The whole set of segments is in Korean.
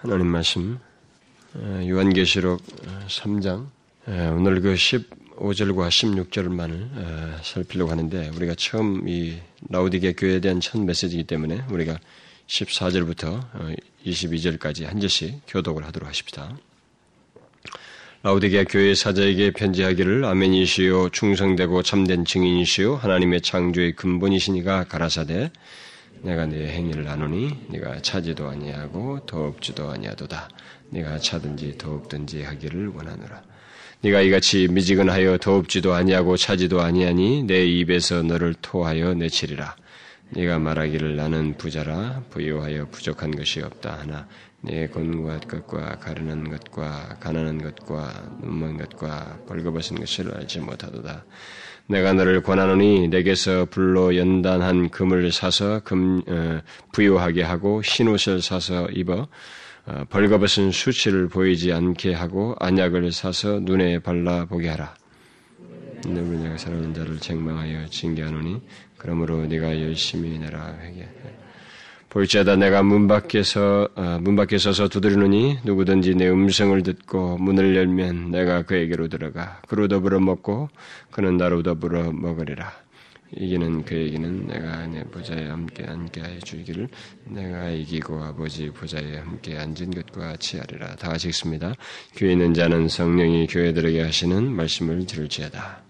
하나님 말씀 요한계시록 3장 오늘 그 15절과 16절만을 살피려고 하는데 우리가 처음 이 라우디게 교회에 대한 첫 메시지이기 때문에 우리가 14절부터 22절까지 한 절씩 교독을 하도록 하십시다. 라우디게 교회 사자에게 편지하기를 아멘이시요 충성되고 참된 증인이시요 하나님의 창조의 근본이시니가 가라사대 내가 네 행위를 나누니 네가 차지도 아니하고 더없지도 아니하도다. 네가 차든지 더없든지 하기를 원하노라. 네가 이같이 미지근하여 더없지도 아니하고 차지도 아니하니 내 입에서 너를 토하여 내치리라. 네가 말하기를 나는 부자라 부유하여 부족한 것이 없다 하나 내 곤고한 것과 가르는 것과 가난한 것과 눈먼 것과 벌거벗은 것을 알지 못하도다. 내가 너를 권하노니 내게서 불로 연단한 금을 사서 금 어, 부유하게 하고 흰옷을 사서 입어 어, 벌거벗은 수치를 보이지 않게 하고 안약을 사서 눈에 발라 보게 하라. 너를 내가 사랑하는 자를 책망하여 징계하노니 그러므로 네가 열심히 내라 회개. 볼지어다 내가 문 밖에서 어, 문 밖에 서서 두드리노니 누구든지 내 음성을 듣고 문을 열면 내가 그에게로 들어가 그로 더불어 먹고 그는 나로 더불어 먹으리라. 이기는 그에게는 내가 내 보좌에 함께 앉게 하여 주기를 내가 이기고 아버지 보좌에 함께 앉은 것과 같이 하리라. 다 같이 읽습니다. 교회 있는 자는 성령이 교회들에게 하시는 말씀을 들을지어다.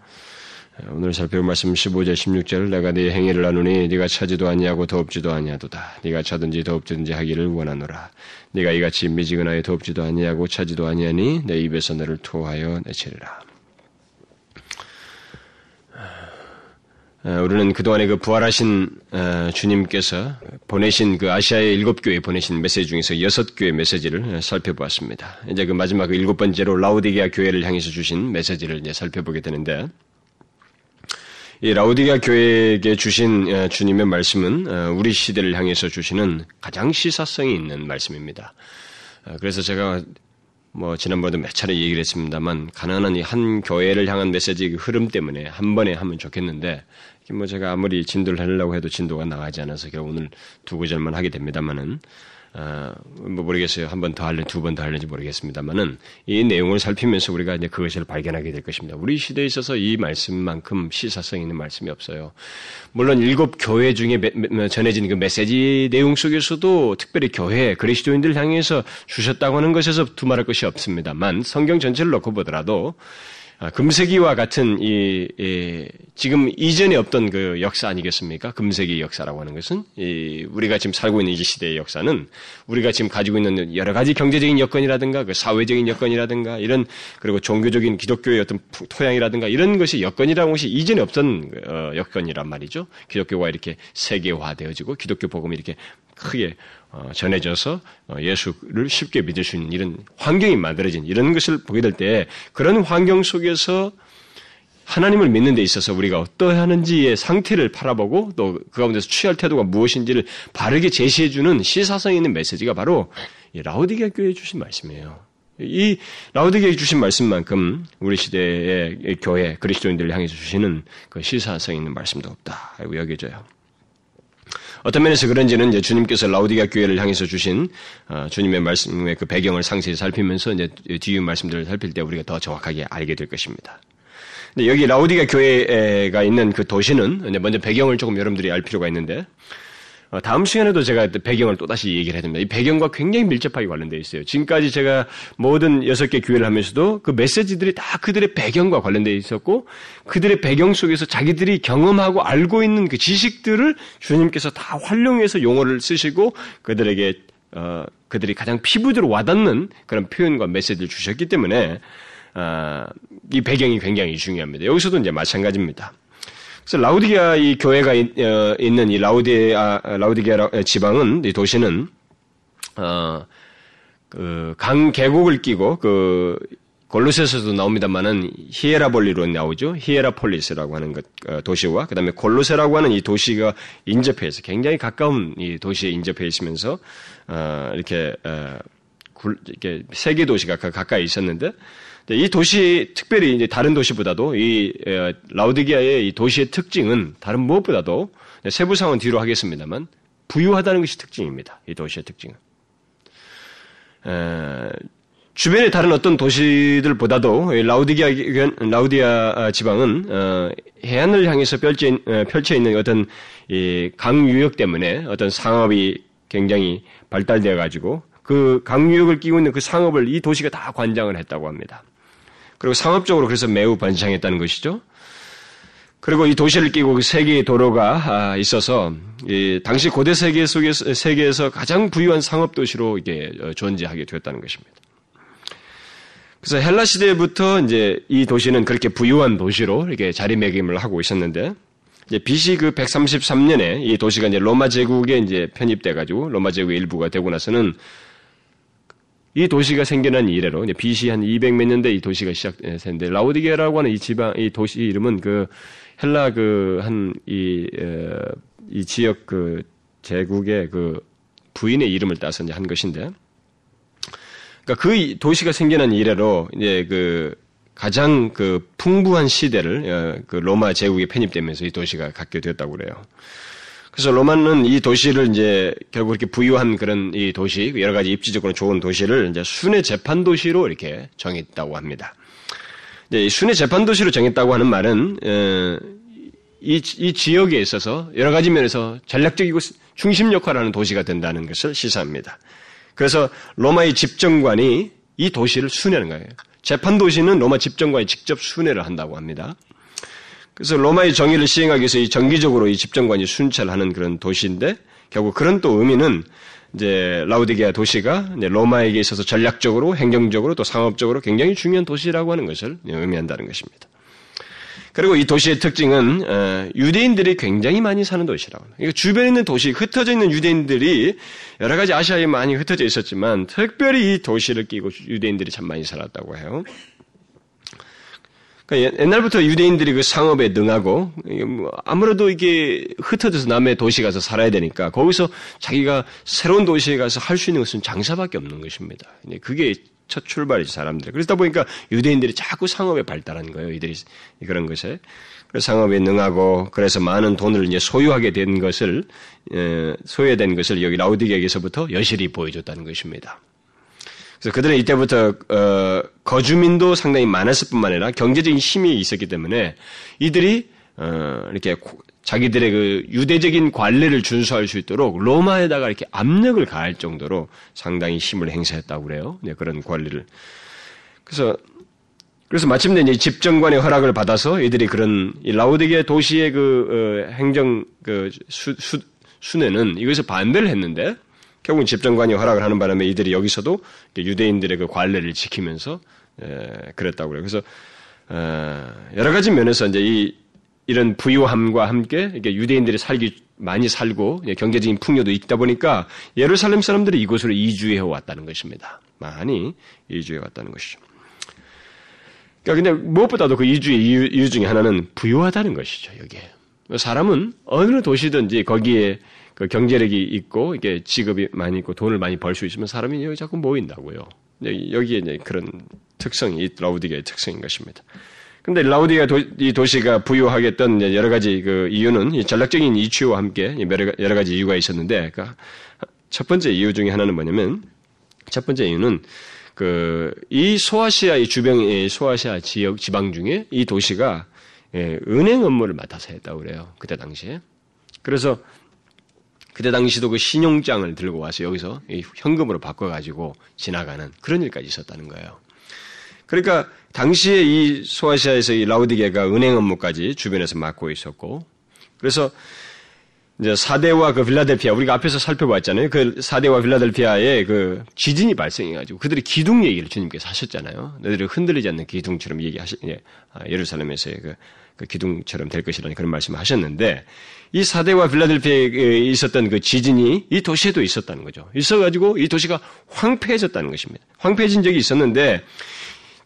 오늘 살펴볼 말씀 15절 16절 내가 네 행위를 나누니 네가 차지도 아니하고 더없지도 아니하도다. 네가 차든지 더없든지 하기를 원하노라. 네가 이같이 미지근하여 더없지도 아니하고 차지도 아니하니 내 입에서 너를 토하여 내치리라. 우리는 그동안에 그 부활하신 주님께서 보내신 그 아시아의 일곱 교회 보내신 메시지 중에서 여섯 교회 메시지를 살펴보았습니다. 이제 그 마지막 그 일곱 번째로 라우디게아 교회를 향해서 주신 메시지를 이제 살펴보게 되는데 이 라우디가 교회에게 주신 어, 주님의 말씀은 어, 우리 시대를 향해서 주시는 가장 시사성이 있는 말씀입니다. 어, 그래서 제가 뭐 지난번에도 몇 차례 얘기를 했습니다만 가난한 이 한 교회를 향한 메시지 그 흐름 때문에 한 번에 하면 좋겠는데 뭐 제가 아무리 진도를 하려고 해도 진도가 나가지 않아서 결국 오늘 두 구절만 하게 됩니다만은 어, 뭐 모르겠어요. 한 번 더 할래, 두 번 더 할는지 모르겠습니다만은 이 내용을 살피면서 우리가 이제 그것을 발견하게 될 것입니다. 우리 시대에 있어서 이 말씀만큼 시사성 있는 말씀이 없어요. 물론 일곱 교회 중에 전해진 그 메시지 내용 속에서도 특별히 교회, 그리스도인들 향해서 주셨다고 하는 것에서 두말할 것이 없습니다만 성경 전체를 놓고 보더라도 아, 금세기와 같은 이, 이, 지금 이전에 없던 그 역사 아니겠습니까? 금세기 역사라고 하는 것은 이, 우리가 지금 살고 있는 이 시대의 역사는 우리가 지금 가지고 있는 여러 가지 경제적인 여건이라든가 그 사회적인 여건이라든가 이런 그리고 종교적인 기독교의 어떤 토양이라든가 이런 것이 여건이라는 것이 이전에 없던 어, 여건이란 말이죠. 기독교가 이렇게 세계화되어지고 기독교 복음이 이렇게 크게 어, 전해져서 어, 예수를 쉽게 믿을 수 있는 이런 환경이 만들어진 이런 것을 보게 될 때 그런 환경 속에서 하나님을 믿는 데 있어서 우리가 어떠하는지의 상태를 바라보고 또 그 가운데서 취할 태도가 무엇인지를 바르게 제시해주는 시사성 있는 메시지가 바로 라우디게 교회에 주신 말씀이에요. 이 라우디게에 주신 말씀만큼 우리 시대의 교회 그리스도인들을 향해서 주시는 그 시사성 있는 말씀도 없다. 여겨져요. 어떤 면에서 그런지는 이제 주님께서 라우디가 교회를 향해서 주신 어, 주님의 말씀의 그 배경을 상세히 살피면서 이제 뒤에 말씀들을 살필 때 우리가 더 정확하게 알게 될 것입니다. 근데 여기 라우디가 교회가 있는 그 도시는 먼저 배경을 조금 여러분들이 알 필요가 있는데 어, 다음 시간에도 제가 배경을 또다시 얘기를 해야 됩니다. 이 배경과 굉장히 밀접하게 관련되어 있어요. 지금까지 제가 모든 여섯 개 교회를 하면서도 그 메시지들이 다 그들의 배경과 관련되어 있었고 그들의 배경 속에서 자기들이 경험하고 알고 있는 그 지식들을 주님께서 다 활용해서 용어를 쓰시고 그들에게 어, 그들이 가장 피부대로 와닿는 그런 표현과 메시지를 주셨기 때문에 어, 이 배경이 굉장히 중요합니다. 여기서도 이제 마찬가지입니다. 그래서 라우디게아 이 교회가 어, 있는 이 라우디아 라우디게아 지방은 이 도시는 어, 그강 계곡을 끼고 그 골로새서도 나옵니다만은 히에라볼리로 나오죠. 히에라폴리스라고 하는 것 어, 도시와 그다음에 골로세라고 하는 이 도시가 인접해 있어 굉장히 가까운 이 도시에 인접해 있으면서 어, 이렇게 어, 이렇게 세계 도시가 가까이 있었는데 네, 이 도시 특별히 이제 다른 도시보다도 이 라우디기아의 이 도시의 특징은 다른 무엇보다도 세부 상은 뒤로 하겠습니다만 부유하다는 것이 특징입니다. 이 도시의 특징은. 에, 주변의 다른 어떤 도시들보다도 라우디아 라우디아 지방은 어, 해안을 향해서 펼쳐, 어, 펼쳐 있는 어떤 강유역 때문에 어떤 상업이 굉장히 발달되어 가지고 그 강유역을 끼고 있는 그 상업을 이 도시가 다 관장을 했다고 합니다. 그리고 상업적으로 그래서 매우 번창했다는 것이죠. 그리고 이 도시를 끼고 그 세계의 도로가 아, 있어서 당시 고대 세계 속에서 세계에서 가장 부유한 상업 도시로 이게 어, 존재하게 되었다는 것입니다. 그래서 헬라 시대부터 이제 이 도시는 그렇게 부유한 도시로 이렇게 자리매김을 하고 있었는데 이제 BC 그 133년에 이 도시가 이제 로마 제국에 이제 편입돼 가지고 로마 제국의 일부가 되고 나서는 이 도시가 생겨난 이래로 BC 한 200몇 년대 이 도시가 시작됐는데 라우디게라고 하는 이 지방 이 도시 이름은 그 헬라 그한이이 지역 그 제국의 그 부인의 이름을 따서 이제 한 것인데 그러니까 그 도시가 생겨난 이래로 이제 그 가장 그 풍부한 시대를 어, 그 로마 제국에 편입되면서 이 도시가 갖게 되었다고 그래요. 그래서 로마는 이 도시를 이제 결국 이렇게 부유한 그런 이 도시, 여러 가지 입지적으로 좋은 도시를 이제 순회 재판 도시로 이렇게 정했다고 합니다. 이제 순회 재판 도시로 정했다고 하는 말은 어, 이, 이 지역에 있어서 여러 가지 면에서 전략적이고 중심 역할을 하는 도시가 된다는 것을 시사합니다. 그래서 로마의 집정관이 이 도시를 순회하는 거예요. 재판 도시는 로마 집정관이 직접 순회를 한다고 합니다. 그래서 로마의 정의를 시행하기 위해서 이 정기적으로 이 집정관이 순찰 하는 그런 도시인데 결국 그런 또 의미는 이제 라우디게아 도시가 로마에게 있어서 전략적으로 행정적으로 또 상업적으로 굉장히 중요한 도시라고 하는 것을 의미한다는 것입니다. 그리고 이 도시의 특징은 어, 유대인들이 굉장히 많이 사는 도시라고 합니다. 그러니까 주변에 있는 도시, 흩어져 있는 유대인들이 여러 가지 아시아에 많이 흩어져 있었지만 특별히 이 도시를 끼고 유대인들이 참 많이 살았다고 해요. 그러니까 옛날부터 유대인들이 그 상업에 능하고 뭐 아무래도 이게 흩어져서 남의 도시 가서 살아야 되니까 거기서 자기가 새로운 도시에 가서 할 수 있는 것은 장사밖에 없는 것입니다. 그게 첫 출발이지 사람들. 그러다 보니까 유대인들이 자꾸 상업에 발달한 거예요. 이들이 그런 것에. 상업에 능하고 그래서 많은 돈을 이제 소유하게 된 것을 소유된 것을 여기 라우디게에서부터 여실히 보여줬다는 것입니다. 그래서 그들은 이때부터 어, 거주민도 상당히 많았을 뿐만 아니라 경제적인 힘이 있었기 때문에 이들이 어, 이렇게 자기들의 그 유대적인 관례를 준수할 수 있도록 로마에다가 이렇게 압력을 가할 정도로 상당히 힘을 행사했다고 그래요. 네, 그런 관리를. 그래서 그래서 마침내 이제 집정관의 허락을 받아서 이들이 그런 라우디게 도시의 그 어, 행정 그 수, 수, 순회는 이것에 반대를 했는데 결국은 집정관이 허락을 하는 바람에 이들이 여기서도 유대인들의 그 관례를 지키면서 에, 그랬다고 그래요. 그래서 어, 여러 가지 면에서 이제 이 이런 부유함과 함께 이게 유대인들이 살기 많이 살고 경제적인 풍요도 있다 보니까 예루살렘 사람들이 이곳으로 이주해 왔다는 것입니다. 많이 이주해 왔다는 것이죠. 그러니까 근데 무엇보다도 그 이주의 이유, 이유 중에 하나는 부유하다는 것이죠. 여기에 사람은 어느 도시든지 거기에 그 경제력이 있고 이게 직업이 많이 있고 돈을 많이 벌 수 있으면 사람이 여기 자꾸 모인다고요. 여기에 이제 그런 특성이 라우디게의 특성인 것입니다. 근데 라우디아 도, 이 도시가 부유하겠던 여러 가지 그 이유는 전략적인 이치와 함께 여러 가지 이유가 있었는데 그러니까 첫 번째 이유 중에 하나는 뭐냐면 첫 번째 이유는 그 이 소아시아 이 주변의 소아시아 지역 지방 중에 이 도시가 예, 은행 업무를 맡아서 했다고 그래요. 그때 당시에. 그래서 그때 당시도 그 신용장을 들고 와서 여기서 현금으로 바꿔가지고 지나가는 그런 일까지 있었다는 거예요. 그러니까 당시에 이 소아시아에서 이 라우디게가 은행 업무까지 주변에서 맡고 있었고, 그래서 이제 사대와 그 빌라델피아 우리가 앞에서 살펴봤잖아요. 그 사대와 빌라델피아에 그 지진이 발생해가지고 그들이 기둥 얘기를 주님께서 하셨잖아요. 너희들이 흔들리지 않는 기둥처럼 얘기하시, 예, 아, 예루살렘에서의 그, 그 기둥처럼 될 것이라는 그런 말씀을 하셨는데 이 사대와 빌라델피아에 있었던 그 지진이 이 도시에도 있었다는 거죠. 있어가지고 이 도시가 황폐해졌다는 것입니다. 황폐해진 적이 있었는데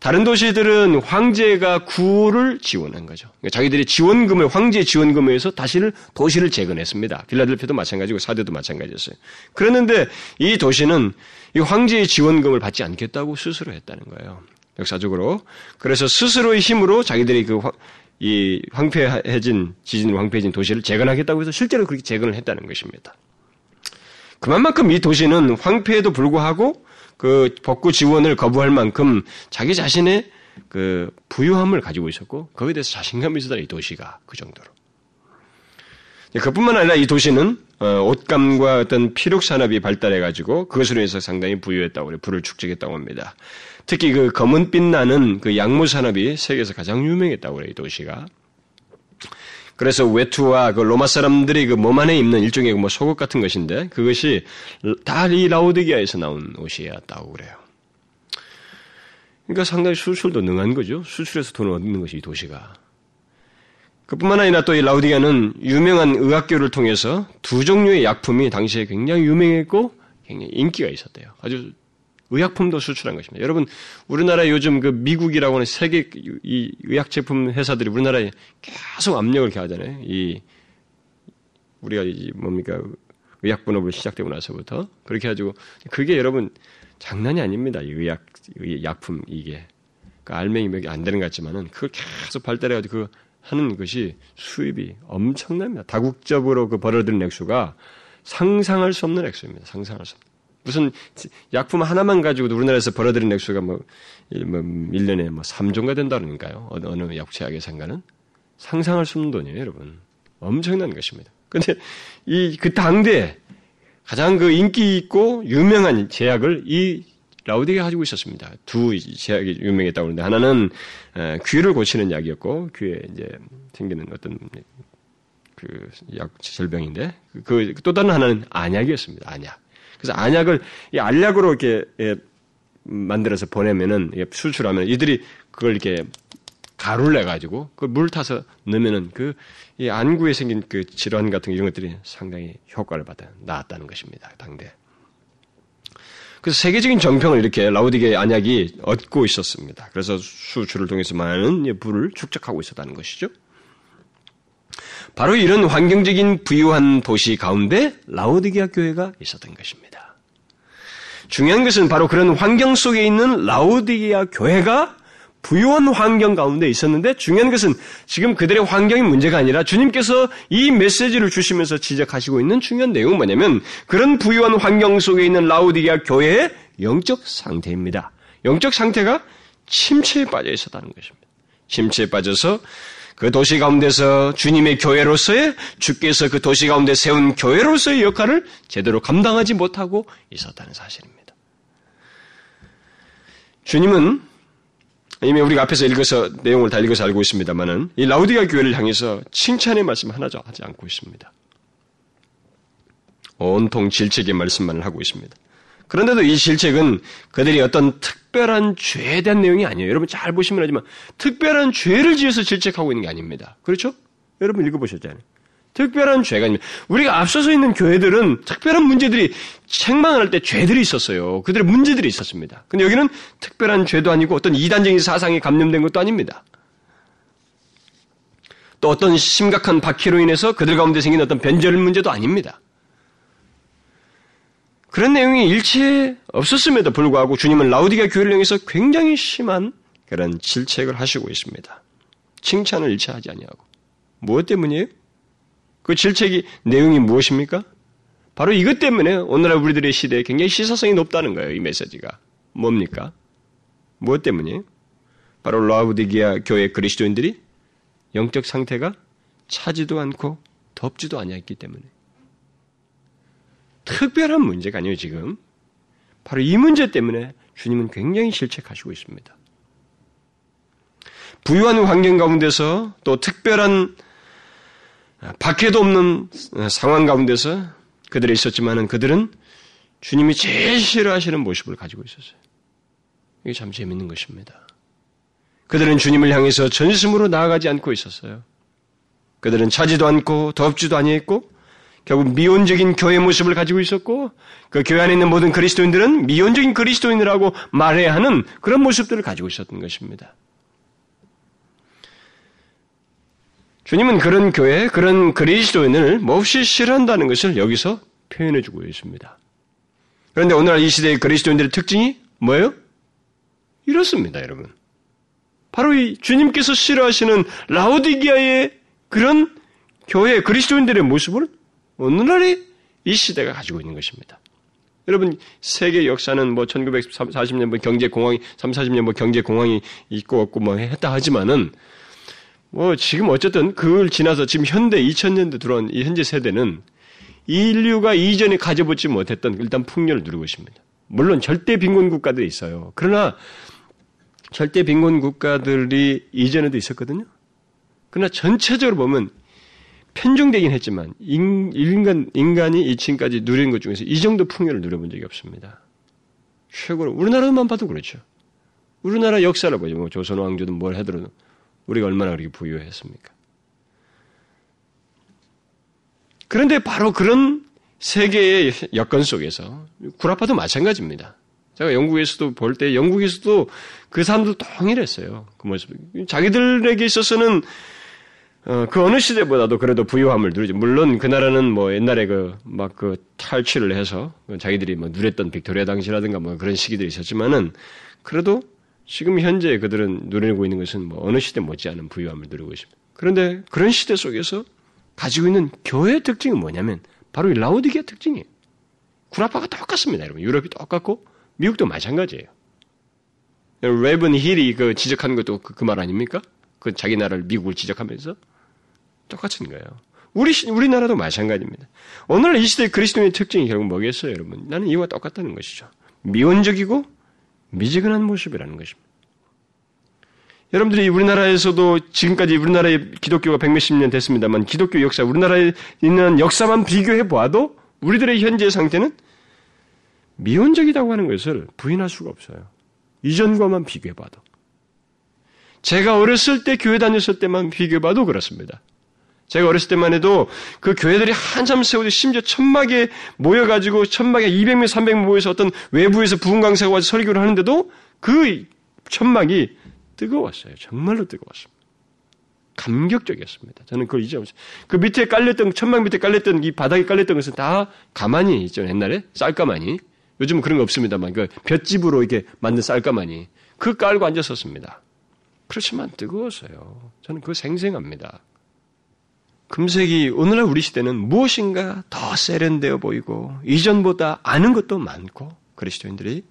다른 도시들은 황제가 구호를 지원한 거죠. 그러니까 자기들이 지원금을 황제 지원금에서 다시를 도시를 재건했습니다. 빌라델피아도 마찬가지고 사대도 마찬가지였어요. 그랬는데 이 도시는 이 황제의 지원금을 받지 않겠다고 스스로 했다는 거예요. 역사적으로. 그래서 스스로의 힘으로 자기들이 그 이 황폐해진 지진으로 황폐해진 도시를 재건하겠다고 해서 실제로 그렇게 재건을 했다는 것입니다. 그만큼 이 도시는 황폐에도 불구하고 그 복구 지원을 거부할 만큼 자기 자신의 그 부유함을 가지고 있었고 거기에 대해서 자신감이 있었다 이 도시가 그 정도로. 그뿐만 아니라 이 도시는 어, 옷감과 어떤 피력 산업이 발달해 가지고 그것으로 인해서 상당히 부유했다고 그래 불을 축적했다고 합니다. 특히 그 검은빛 나는 그 양모 산업이 세계에서 가장 유명했다고 그래 이 도시가. 그래서 외투와 그 로마 사람들이 그 몸 안에 입는 일종의 뭐 속옷 같은 것인데 그것이 다 이 라우디게아에서 나온 옷이었다고 그래요. 그러니까 상당히 수출도 능한 거죠. 수출해서 돈을 얻는 것이 이 도시가. 그뿐만 아니라 또 이 라우디게아는 유명한 의학교를 통해서 두 종류의 약품이 당시에 굉장히 유명했고 굉장히 인기가 있었대요. 아주 의약품도 수출한 것입니다. 여러분, 우리나라 요즘 그 미국이라고 하는 세계 이 의학 제품 회사들이 우리나라에 계속 압력을 가하잖아요. 이 우리가 이 뭡니까 의약 분업을 시작되고 나서부터 그렇게 해가지고 그게 여러분 장난이 아닙니다. 이 의약 의 약품 이게 그 알맹이 몇이 안 되는 것 같지만은 그걸 계속 발달해가지고 그 하는 것이 수입이 엄청납니다. 다국적으로 그 벌어들인 액수가 상상할 수 없는 액수입니다. 상상할 수 없는. 무슨 약품 하나만 가지고도 우리나라에서 벌어들인 액수가 뭐, 뭐 1년에 뭐 3조가 된다는가요? 어느, 어느 약체약의 상가는? 상상할 수 없는 돈이에요, 여러분. 엄청난 것입니다. 근데 이, 그 당대에 가장 그 인기 있고 유명한 제약을 이 라우디가 가지고 있었습니다. 두 제약이 유명했다고 하는데 하나는 귀를 고치는 약이었고 귀에 이제 생기는 어떤 그약 질병인데 그 또 다른 하나는 안약이었습니다. 안약. 그래서 안약을 이 알약으로 이렇게 예, 만들어서 보내면은 수출하면 이들이 그걸 이렇게 가루를 내 가지고 그 물 타서 넣으면은 그 이 안구에 생긴 그 질환 같은 이런 것들이 상당히 효과를 받아 나았다는 것입니다. 당대. 그래서 세계적인 정평을 이렇게 라우디게 안약이 얻고 있었습니다. 그래서 수출을 통해서 많은 부를 축적하고 있었다는 것이죠. 바로 이런 환경적인 부유한 도시 가운데 라우디게아 교회가 있었던 것입니다. 중요한 것은 바로 그런 환경 속에 있는 라우디게아 교회가 부유한 환경 가운데 있었는데 중요한 것은 지금 그들의 환경이 문제가 아니라 주님께서 이 메시지를 주시면서 지적하시고 있는 중요한 내용은 뭐냐면 그런 부유한 환경 속에 있는 라우디게아 교회의 영적 상태입니다. 영적 상태가 침체에 빠져 있었다는 것입니다. 침체에 빠져서 그 도시 가운데서 주님의 교회로서의 주께서 그 도시 가운데 세운 교회로서의 역할을 제대로 감당하지 못하고 있었다는 사실입니다. 주님은 이미 우리가 앞에서 읽어서 내용을 다 읽어서 알고 있습니다만은 이 라우디가 교회를 향해서 칭찬의 말씀 하나도 하지 않고 있습니다. 온통 질책의 말씀만을 하고 있습니다. 그런데도 이 질책은 그들이 어떤 특별한 죄에 대한 내용이 아니에요. 여러분 잘 보시면 하지만 특별한 죄를 지어서 질책하고 있는 게 아닙니다. 그렇죠? 여러분 읽어보셨잖아요. 특별한 죄가 아닙니다. 우리가 앞서서 있는 교회들은 특별한 문제들이 책망을 할 때 죄들이 있었어요. 그들의 문제들이 있었습니다. 근데 여기는 특별한 죄도 아니고 어떤 이단적인 사상이 감염된 것도 아닙니다. 또 어떤 심각한 박해로 인해서 그들 가운데 생긴 어떤 변절 문제도 아닙니다. 그런 내용이 일체 없었음에도 불구하고 주님은 라우디가 교회를 향해서 굉장히 심한 그런 질책을 하시고 있습니다. 칭찬을 일체 하지 아니하고. 무엇 때문이에요? 그 질책이 내용이 무엇입니까? 바로 이것 때문에 오늘날 우리들의 시대에 굉장히 시사성이 높다는 거예요. 이 메시지가. 뭡니까? 무엇 때문이에요? 바로 라우디기아 교회 그리스도인들이 영적 상태가 차지도 않고 덥지도 아니었기 때문에. 특별한 문제가 아니에요, 지금. 바로 이 문제 때문에 주님은 굉장히 실책하시고 있습니다. 부유한 환경 가운데서 또 특별한 밖에도 없는 상황 가운데서 그들이 있었지만은 그들은 주님이 제일 싫어하시는 모습을 가지고 있었어요. 이게 참 재밌는 것입니다. 그들은 주님을 향해서 전심으로 나아가지 않고 있었어요. 그들은 차지도 않고 덥지도 아니했고 결국 미온적인 교회 모습을 가지고 있었고 그 교회 안에 있는 모든 그리스도인들은 미온적인 그리스도인이라고 말해야 하는 그런 모습들을 가지고 있었던 것입니다. 주님은 그런 교회, 그런 그리스도인을 몹시 싫어한다는 것을 여기서 표현해 주고 있습니다. 그런데 오늘날 이 시대의 그리스도인들의 특징이 뭐예요? 이렇습니다, 여러분. 바로 이 주님께서 싫어하시는 라오디기아의 그런 교회 그리스도인들의 모습을 오늘날의 이 시대가 가지고 있는 것입니다. 여러분 세계 역사는 뭐 1940년 뭐 경제 공황이 3, 40년 뭐 경제 공황이 있고 없고 뭐 했다 하지만은 뭐 지금 어쨌든 그걸 지나서 지금 현대 2000년대 들어온 이 현재 세대는 인류가 이전에 가져보지 못했던 일단 풍요를 누리고 있습니다. 물론 절대 빈곤 국가들이 있어요. 그러나 절대 빈곤 국가들이 이전에도 있었거든요. 그러나 전체적으로 보면 편중되긴 했지만 인간 인간이 이층까지 누리는 것 중에서 이 정도 풍요를 누려본 적이 없습니다. 최고로 우리나라만 봐도 그렇죠. 우리나라 역사를 보죠. 뭐 조선 왕조든 뭘 하더라도 우리가 얼마나 그렇게 부유했습니까? 그런데 바로 그런 세계의 여건 속에서 구라파도 마찬가지입니다. 제가 영국에서도 볼 때 영국에서도 그 사람도 동일했어요. 그 모습. 자기들에게 있어서는 어, 그 어느 시대보다도 그래도 부유함을 누리죠. 물론 그 나라는 뭐 옛날에 그 막그 그 탈취를 해서 자기들이 뭐 누렸던 빅토리아 당시라든가 뭐 그런 시기들이 있었지만은 그래도 지금 현재 그들은 누리고 있는 것은 뭐 어느 시대 못지않은 부유함을 누리고 있습니다. 그런데 그런 시대 속에서 가지고 있는 교회의 특징은 뭐냐면 바로 이 라오디게아 특징이에요. 구라파가 똑같습니다, 여러분. 유럽이 똑같고 미국도 마찬가지예요. 레이븐힐이 그 지적한 것도 그말 그 아닙니까? 그 자기 나라를 미국을 지적하면서 똑같은 거예요. 우리 우리나라도 마찬가지입니다. 오늘 이 시대 그리스도인의 특징이 결국 뭐겠어요, 여러분? 나는 이와 똑같다는 것이죠. 미온적이고 미지근한 모습이라는 것입니다. 여러분들이 우리나라에서도 지금까지 우리나라의 기독교가 백몇십 년 됐습니다만 기독교 역사, 우리나라에 있는 역사만 비교해 보아도 우리들의 현재 상태는 미온적이라고 하는 것을 부인할 수가 없어요. 이전과만 비교해 봐도. 제가 어렸을 때 교회 다녔을 때만 비교해 봐도 그렇습니다. 제가 어렸을 때만 해도 그 교회들이 한참 세우고 심지어 천막에 모여가지고 천막에 200명, 300명 모여서 어떤 외부에서 부흥 강사가 와서 설교를 하는데도 그 천막이 뜨거웠어요. 정말로 뜨거웠습니다. 감격적이었습니다. 저는 그걸 잊어버렸어요. 그 밑에 깔렸던, 천막 밑에 깔렸던 이 바닥에 깔렸던 것은 다 가만히 있죠. 옛날에 쌀가마니. 요즘은 그런 거 없습니다만 그 볏집으로 이렇게 만든 쌀가마니. 그 깔고 앉았었습니다. 그렇지만 뜨거웠어요. 저는 그거 생생합니다. 금색이 오늘날 우리 시대는 무엇인가 더 세련되어 보이고 이전보다 아는 것도 많고 그리스도인들이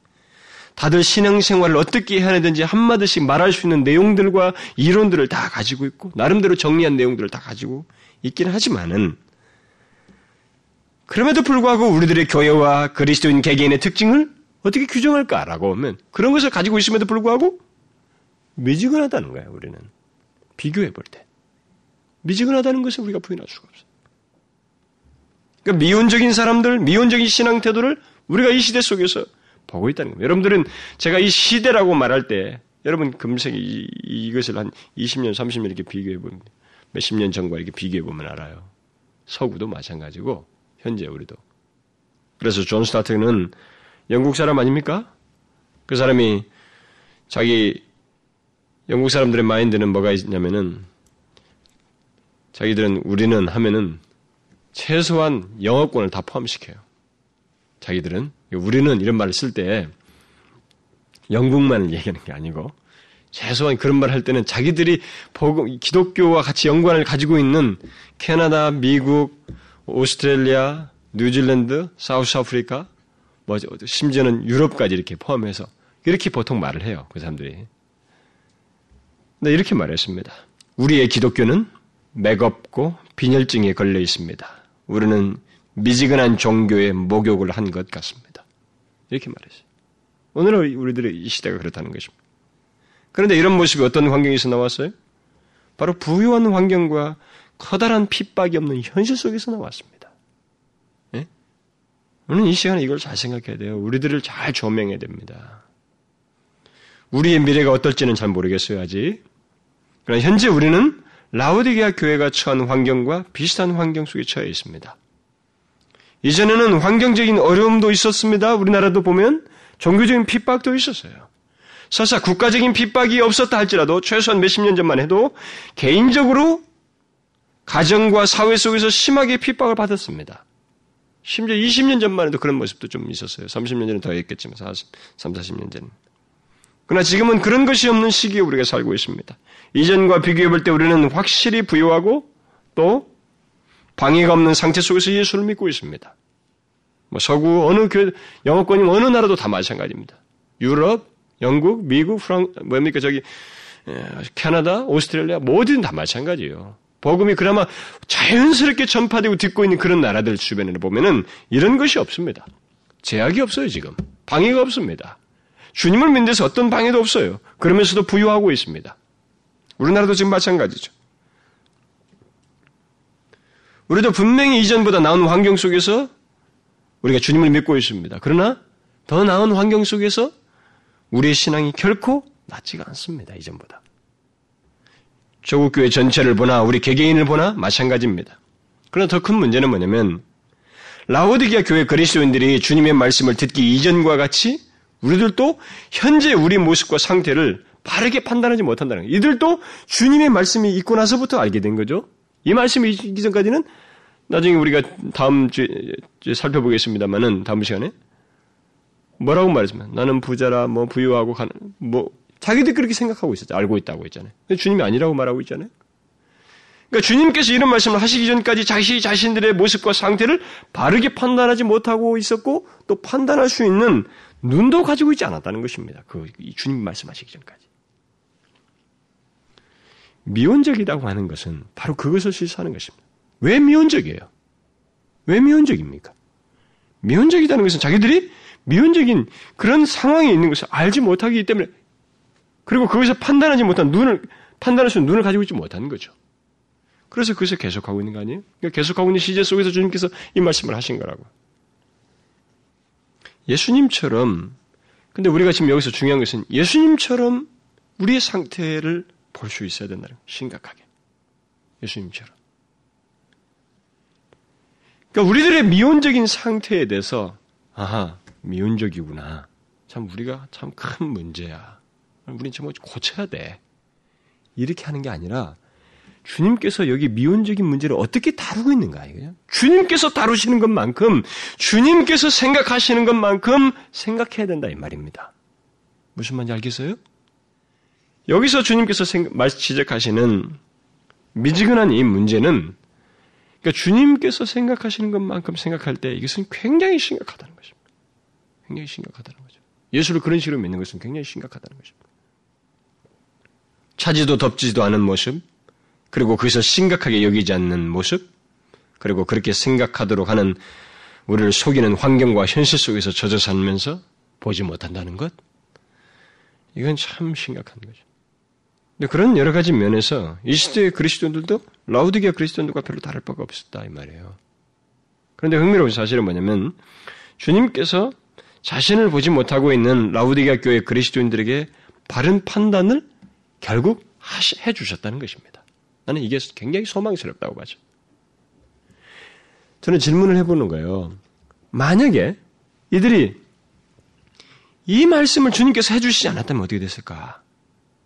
다들 신앙생활을 어떻게 해야 하는지 한마디씩 말할 수 있는 내용들과 이론들을 다 가지고 있고 나름대로 정리한 내용들을 다 가지고 있긴 하지만은 그럼에도 불구하고 우리들의 교회와 그리스도인 개개인의 특징을 어떻게 규정할까라고 하면 그런 것을 가지고 있음에도 불구하고 미지근하다는 거예요, 우리는. 비교해 볼 때. 미지근하다는 것을 우리가 부인할 수가 없어요. 그러니까 미온적인 사람들, 미온적인 신앙 태도를 우리가 이 시대 속에서 보고 있다는 겁니다. 여러분들은 제가 이 시대라고 말할 때 여러분 금세 이, 이것을 한 20년, 30년 이렇게 비교해 보면 몇십 년 전과 이렇게 비교해 보면 알아요. 서구도 마찬가지고 현재 우리도. 그래서 존 스타트는 영국 사람 아닙니까? 그 사람이 자기 영국 사람들의 마인드는 뭐가 있냐면은 자기들은 우리는 하면은 최소한 영어권을 다 포함시켜요. 자기들은 우리는 이런 말을 쓸 때 영국만을 얘기하는 게 아니고 최소한 그런 말 할 때는 자기들이 복음, 기독교와 같이 연관을 가지고 있는 캐나다, 미국, 오스트레일리아, 뉴질랜드, 사우스 아프리카, 뭐 심지어는 유럽까지 이렇게 포함해서 이렇게 보통 말을 해요. 그 사람들이. 네, 이렇게 말했습니다. 우리의 기독교는 맥없고 빈혈증에 걸려 있습니다. 우리는 미지근한 종교의 목욕을 한 것 같습니다. 이렇게 말했어요. 오늘은 우리들의 이 시대가 그렇다는 것입니다. 그런데 이런 모습이 어떤 환경에서 나왔어요? 바로 부유한 환경과 커다란 핍박이 없는 현실 속에서 나왔습니다. 예? 오늘 이 시간에 이걸 잘 생각해야 돼요. 우리들을 잘 조명해야 됩니다. 우리의 미래가 어떨지는 잘 모르겠어요, 아직. 그러나 현재 우리는 라우디게아 교회가 처한 환경과 비슷한 환경 속에 처해 있습니다. 이전에는 환경적인 어려움도 있었습니다. 우리나라도 보면 종교적인 핍박도 있었어요. 설사 국가적인 핍박이 없었다 할지라도 최소한 몇십 년 전만 해도 개인적으로 가정과 사회 속에서 심하게 핍박을 받았습니다. 심지어 20년 전만 해도 그런 모습도 좀 있었어요. 30년 전에 더 했겠지만 40, 3, 40년 전. 그러나 지금은 그런 것이 없는 시기에 우리가 살고 있습니다. 이전과 비교해 볼 때 우리는 확실히 부유하고 또 방해가 없는 상태 속에서 예수를 믿고 있습니다. 뭐 서구 어느 교 영어권이 어느 나라도 다 마찬가지입니다. 유럽, 영국, 미국, 프랑 뭡니까 저기 캐나다, 오스트레일리아 모든 다 마찬가지예요. 복음이 그나마 자연스럽게 전파되고 듣고 있는 그런 나라들 주변에 보면은 이런 것이 없습니다. 제약이 없어요, 지금. 방해가 없습니다. 주님을 믿는 데서 어떤 방해도 없어요. 그러면서도 부유하고 있습니다. 우리나라도 지금 마찬가지죠. 우리도 분명히 이전보다 나은 환경 속에서 우리가 주님을 믿고 있습니다. 그러나 더 나은 환경 속에서 우리의 신앙이 결코 낫지가 않습니다. 이전보다. 조국 교회 전체를 보나 우리 개개인을 보나 마찬가지입니다. 그러나 더 큰 문제는 뭐냐면 라오디기아 교회 그리스도인들이 주님의 말씀을 듣기 이전과 같이 우리들도 현재 우리 모습과 상태를 바르게 판단하지 못한다는 거예요. 이들도 주님의 말씀이 있고 나서부터 알게 된 거죠. 이 말씀이 있기 전까지는 나중에 우리가 다음 주에 살펴보겠습니다만은 다음 시간에 뭐라고 말했으면 나는 부자라 뭐 부유하고 가는 뭐 자기들 그렇게 생각하고 있었죠. 알고 있다고 했잖아요. 주님이 아니라고 말하고 있잖아요. 그러니까 주님께서 이런 말씀을 하시기 전까지 자신 자신들의 모습과 상태를 바르게 판단하지 못하고 있었고 또 판단할 수 있는 눈도 가지고 있지 않았다는 것입니다. 그 주님 말씀하시기 전까지. 미온적이라고 하는 것은 바로 그것을 실수하는 것입니다. 왜 미온적이에요? 왜 미온적입니까? 미온적이라는 것은 자기들이 미온적인 그런 상황에 있는 것을 알지 못하기 때문에 그리고 거기서 판단하지 못한 눈을 판단할 수 있는 눈을 가지고 있지 못하는 거죠. 그래서 그것을 계속하고 있는 거 아니에요? 그러니까 계속하고 있는 시제 속에서 주님께서 이 말씀을 하신 거라고. 예수님처럼 근데 우리가 지금 여기서 중요한 것은 예수님처럼 우리의 상태를 볼 수 있어야 된다는 거예요. 심각하게. 예수님처럼. 그러니까 우리들의 미온적인 상태에 대해서 아하 미온적이구나. 참 우리가 참 큰 문제야. 우리는 정말 고쳐야 돼. 이렇게 하는 게 아니라 주님께서 여기 미온적인 문제를 어떻게 다루고 있는가 이거요. 주님께서 다루시는 것만큼 주님께서 생각하시는 것만큼 생각해야 된다 이 말입니다. 무슨 말인지 알겠어요? 여기서 주님께서 지적하시는 미지근한 이 문제는 그러니까 주님께서 생각하시는 것만큼 생각할 때 이것은 굉장히 심각하다는 것입니다. 굉장히 심각하다는 거죠. 예수를 그런 식으로 믿는 것은 굉장히 심각하다는 것입니다. 차지도 덥지도 않은 모습, 그리고 거기서 심각하게 여기지 않는 모습, 그리고 그렇게 생각하도록 하는 우리를 속이는 환경과 현실 속에서 젖어 살면서 보지 못한다는 것, 이건 참 심각한 거죠. 근데 그런 여러 가지 면에서 이 시대의 그리스도인들도 라우디게아 그리스도인들과 별로 다를 바가 없었다 이 말이에요. 그런데 흥미로운 사실은 뭐냐면 주님께서 자신을 보지 못하고 있는 라우디게아 교회 그리스도인들에게 바른 판단을 결국 해 주셨다는 것입니다. 나는 이게 굉장히 소망스럽다고 봐죠. 저는 질문을 해보는 거예요. 만약에 이들이 이 말씀을 주님께서 해주시지 않았다면 어떻게 됐을까?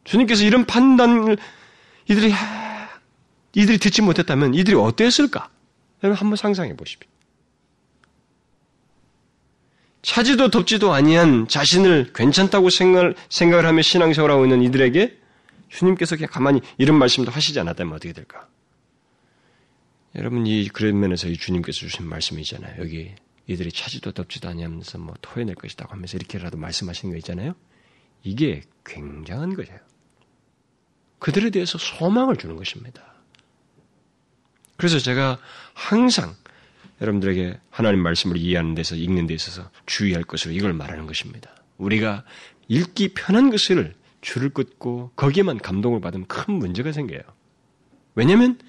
주님께서 이런 판단을 이들이 이들이 듣지 못했다면 이들이 어땠을까? 여러분 한번 상상해 보십시오. 차지도 덥지도 아니한 자신을 괜찮다고 생각을, 생각을 하며 신앙생활하고 있는 이들에게 주님께서 그냥 가만히 이런 말씀도 하시지 않았다면 어떻게 될까? 여러분 이 그런 면에서 이 주님께서 주신 말씀이잖아요. 여기 이들이 차지도 덥지도 아니하면서 뭐 토해낼 것이다 하면서 이렇게라도 말씀하시는 거 있잖아요. 이게 굉장한 거예요. 그들에 대해서 소망을 주는 것입니다. 그래서 제가 항상 여러분들에게 하나님 말씀을 이해하는 데서 읽는 데 있어서 주의할 것으로 이걸 말하는 것입니다. 우리가 읽기 편한 것을 줄을 끊고 거기에만 감동을 받으면 큰 문제가 생겨요. 왜냐하면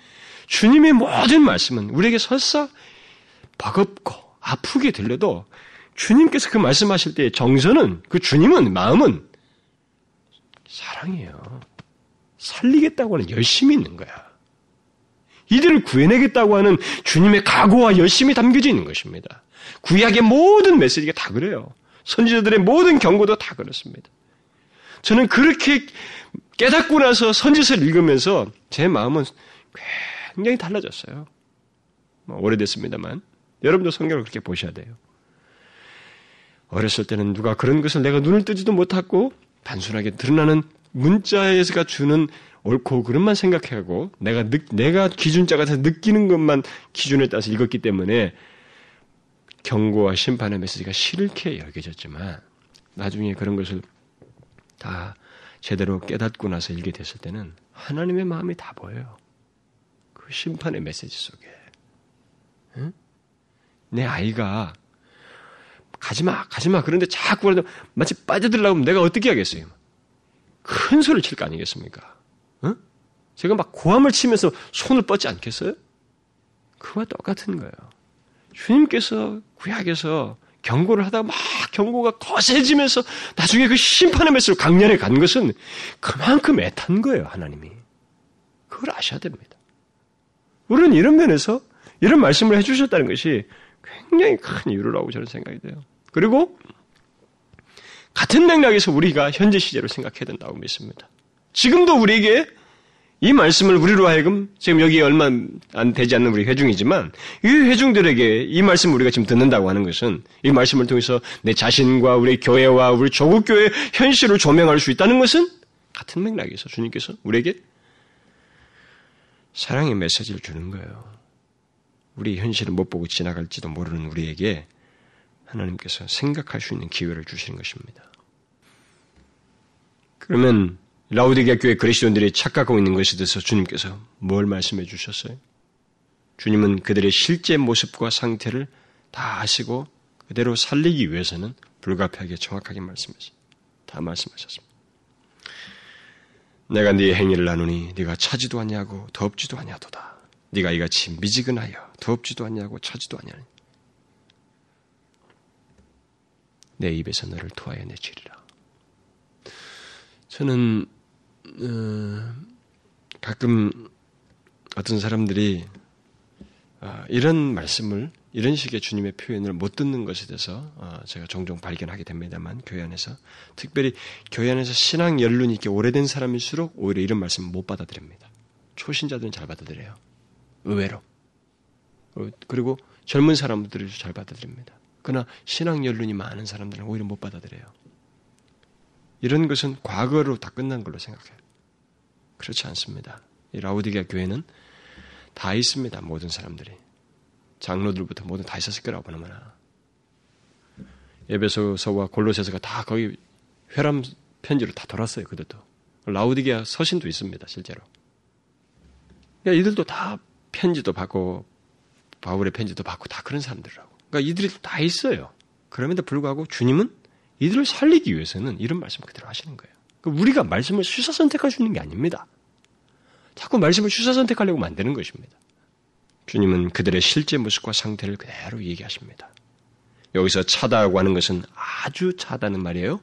주님의 모든 말씀은 우리에게 설사 버겁고 아프게 들려도 주님께서 그 말씀하실 때의 정서는 그 주님은 마음은 사랑이에요. 살리겠다고 하는 열심이 있는 거야. 이들을 구해내겠다고 하는 주님의 각오와 열심이 담겨져 있는 것입니다. 구약의 모든 메시지가 다 그래요. 선지자들의 모든 경고도 다 그렇습니다. 저는 그렇게 깨닫고 나서 선지서를 읽으면서 제 마음은 굉장히 달라졌어요. 뭐 오래됐습니다만 여러분도 성경을 그렇게 보셔야 돼요. 어렸을 때는 누가 그런 것을 내가 눈을 뜨지도 못하고 단순하게 드러나는 문자에서가 주는 옳고 그름만 생각하고 내가 느, 내가 기준자가 돼서 느끼는 것만 기준에 따라서 읽었기 때문에 경고와 심판의 메시지가 싫게 여겨졌지만 나중에 그런 것을 다 제대로 깨닫고 나서 읽게 됐을 때는 하나님의 마음이 다 보여요. 그 심판의 메시지 속에. 응? 내 아이가 가지마, 가지마. 그런데 자꾸 마치 빠져들려고 하면 내가 어떻게 하겠어요? 큰 소리를 칠 거 아니겠습니까? 응? 제가 막 고함을 치면서 손을 뻗지 않겠어요? 그와 똑같은 거예요. 주님께서 구약에서 경고를 하다가 막 경고가 거세지면서 나중에 그 심판의 메시로 강렬해 간 것은 그만큼 애탄 거예요, 하나님이. 그걸 아셔야 됩니다. 우리는 이런 면에서 이런 말씀을 해주셨다는 것이 굉장히 큰 이유라고 저는 생각이 돼요. 그리고 같은 맥락에서 우리가 현재 시제로 생각해야 된다고 믿습니다. 지금도 우리에게 이 말씀을 우리로 하여금 지금 여기 얼마 안 되지 않는 우리 회중이지만 이 회중들에게 이 말씀을 우리가 지금 듣는다고 하는 것은 이 말씀을 통해서 내 자신과 우리 교회와 우리 조국 교회의 현실을 조명할 수 있다는 것은 같은 맥락에서 주님께서 우리에게 사랑의 메시지를 주는 거예요. 우리 현실을 못 보고 지나갈지도 모르는 우리에게 하나님께서 생각할 수 있는 기회를 주시는 것입니다. 그러면 라우디게아 교회 그리스도인들이 착각하고 있는 것에 대해서 주님께서 뭘 말씀해 주셨어요? 주님은 그들의 실제 모습과 상태를 다 아시고 그대로 살리기 위해서는 불가피하게 정확하게 말씀하셨다 말씀하셨습니다. 내가 네 행위를 나누니 네가 차지도 않냐고 덥지도 않냐도다. 네가 이같이 미지근하여 덥지도 않냐고 차지도 않냐니. 내 입에서 너를 토하여 내치리라. 저는 어, 가끔 어떤 사람들이 어, 이런 말씀을 이런 식의 주님의 표현을 못 듣는 것에 대해서 어, 제가 종종 발견하게 됩니다만 교회 안에서 특별히 교회 안에서 신앙 연륜이 있게 오래된 사람일수록 오히려 이런 말씀을 못 받아들입니다. 초신자들은 잘 받아들여요. 의외로. 그리고 젊은 사람들이 잘 받아들입니다. 그러나 신앙 연륜이 많은 사람들은 오히려 못 받아들여요. 이런 것은 과거로 다 끝난 걸로 생각해요. 그렇지 않습니다. 이 라우디게아 교회는 다 있습니다. 모든 사람들이. 장로들부터 모두 다 있었을 거라고 보나마나. 에베소서와 골로새서가 다 거기 회람 편지로 다 돌았어요. 그들도. 라우디게아 서신도 있습니다. 실제로. 그러니까 이들도 다 편지도 받고 바울의 편지도 받고 다 그런 사람들이라고. 그러니까 이들이 다 있어요. 그럼에도 불구하고 주님은 이들을 살리기 위해서는 이런 말씀 그대로 하시는 거예요. 그러니까 우리가 말씀을 수사 선택할 수 있는 게 아닙니다. 자꾸 말씀을 수사 선택하려고 만드는 것입니다. 주님은 그들의 실제 모습과 상태를 그대로 얘기하십니다. 여기서 차다고 하는 것은 아주 차다는 말이에요.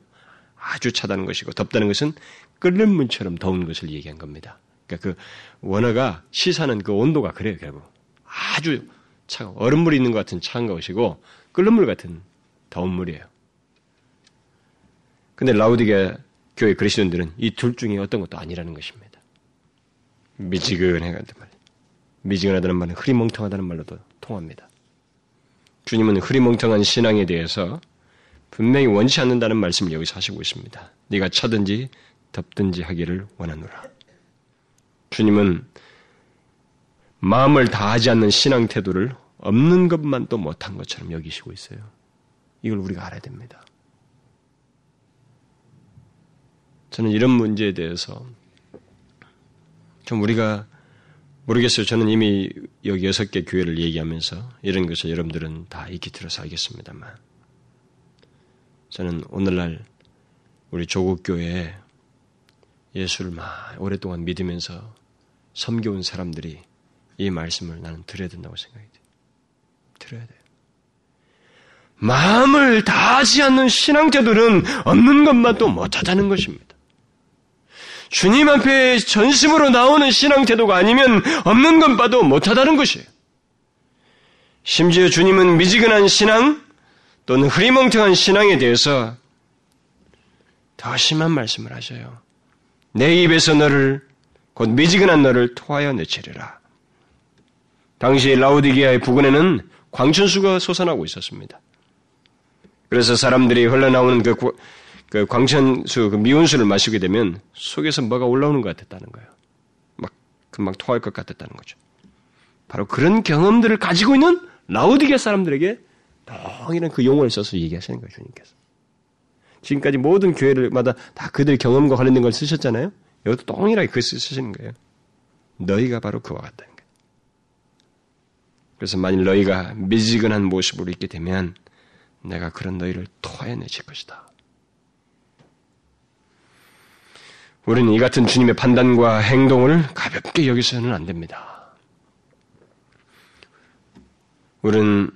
아주 차다는 것이고 덥다는 것은 끓는 문처럼 더운 것을 얘기한 겁니다. 그러니까 그 원어가 시사는 그 온도가 그래요, 결국. 아주 차 얼음물이 있는 것 같은 차은 것이고 끓는 물 같은 더운 물이에요. 근데 라우디게 교회 그리스도인들은 이 둘 중에 어떤 것도 아니라는 것입니다. 미지근해가는 말. 미지근하다는 말은 흐리멍텅하다는 말로도 통합니다. 주님은 흐리멍텅한 신앙에 대해서 분명히 원치 않는다는 말씀을 여기서 하시고 있습니다. 네가 차든지 덥든지 하기를 원하노라. 주님은 마음을 다하지 않는 신앙 태도를 없는 것만도 못한 것처럼 여기시고 있어요. 이걸 우리가 알아야 됩니다. 저는 이런 문제에 대해서 좀 우리가 모르겠어요. 저는 이미 여기 여섯 개 교회를 얘기하면서 이런 것을 여러분들은 다 익히 들어서 알겠습니다만 저는 오늘날 우리 조국 교회에 예수를 막 오랫동안 믿으면서 섬겨온 사람들이 이 말씀을 나는 들어야 된다고 생각이 돼요. 들어야 돼요. 마음을 다하지 않는 신앙자들은 없는 것만도 못하다는 것입니다. 주님 앞에 전심으로 나오는 신앙 태도가 아니면 없는 건 봐도 못하다는 것이에요. 심지어 주님은 미지근한 신앙 또는 흐리멍텅한 신앙에 대해서 더 심한 말씀을 하셔요. 내 입에서 너를 곧 미지근한 너를 토하여 내치리라. 당시 라우디게아의 부근에는 광천수가 솟아나고 있었습니다. 그래서 사람들이 흘러나오는 그 그 광천수 그 미온수를 마시게 되면 속에서 뭐가 올라오는 것 같았다는 거예요. 막 금방 토할 것 같았다는 거죠. 바로 그런 경험들을 가지고 있는 라우디게 사람들에게 동일한 그 용어를 써서 얘기하시는 거예요, 주님께서. 지금까지 모든 교회를마다 다 그들 경험과 관련된 걸 쓰셨잖아요? 여기도 동일하게 그 쓰시는 거예요. 너희가 바로 그와 거예요. 그래서 만일 너희가 미지근한 모습으로 있게 되면 내가 그런 너희를 토해내실 것이다. 우리는 이 같은 주님의 판단과 행동을 가볍게 여기서는 안 됩니다. 우리는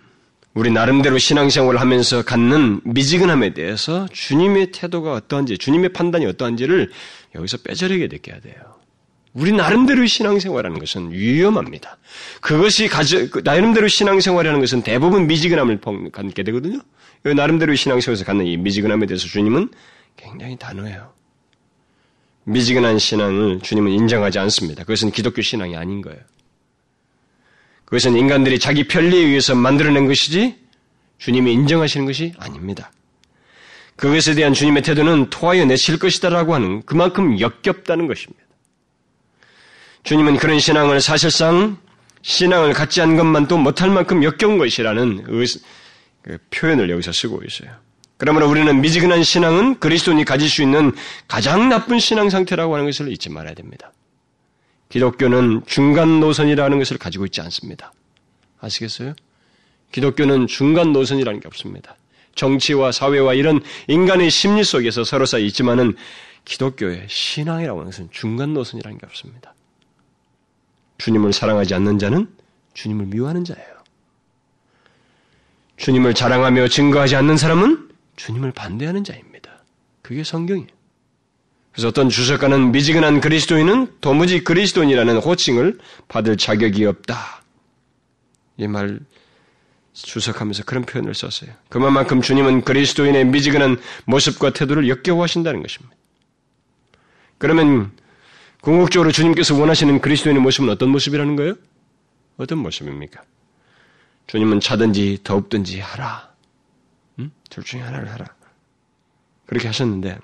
우리 나름대로 신앙생활을 하면서 갖는 미지근함에 대해서 주님의 태도가 어떠한지, 주님의 판단이 어떠한지를 여기서 빼저리게 느껴야 돼요. 우리 나름대로 신앙생활하는 것은 위험합니다. 그것이 가져, 그 나름대로 신앙생활하는 것은 대부분 미지근함을 갖게 되거든요. 나름대로 신앙생활에서 갖는 이 미지근함에 대해서 주님은 굉장히 단호해요. 미지근한 신앙을 주님은 인정하지 않습니다. 그것은 기독교 신앙이 아닌 거예요. 그것은 인간들이 자기 편리에 의해서 만들어낸 것이지 주님이 인정하시는 것이 아닙니다. 그것에 대한 주님의 태도는 토하여 내칠 것이다라고 하는 그만큼 역겹다는 것입니다. 주님은 그런 신앙을 사실상 신앙을 갖지 않은 것만 또 못할 만큼 역겨운 것이라는 그 표현을 여기서 쓰고 있어요. 그러므로 우리는 미지근한 신앙은 그리스도인이 가질 수 있는 가장 나쁜 신앙 상태라고 하는 것을 잊지 말아야 됩니다. 기독교는 중간 노선이라는 것을 가지고 있지 않습니다. 아시겠어요? 기독교는 중간 노선이라는 게 없습니다. 정치와 사회와 이런 인간의 심리 속에서 서로 사이 있지만은 기독교의 신앙이라고 하는 것은 중간 노선이라는 게 없습니다. 주님을 사랑하지 않는 자는 주님을 미워하는 자예요. 주님을 자랑하며 증거하지 않는 사람은 주님을 반대하는 자입니다. 그게 성경이에요. 그래서 어떤 주석가는 미지근한 그리스도인은 도무지 그리스도인이라는 호칭을 받을 자격이 없다. 이 말 주석하면서 그런 표현을 썼어요. 그만큼 주님은 그리스도인의 미지근한 모습과 태도를 역겨워하신다는 것입니다. 그러면 궁극적으로 주님께서 원하시는 그리스도인의 모습은 어떤 모습이라는 거예요? 어떤 모습입니까? 주님은 차든지 더웁든지 하라. 음? 둘 중에 하나를 하라. 그렇게 하셨는데,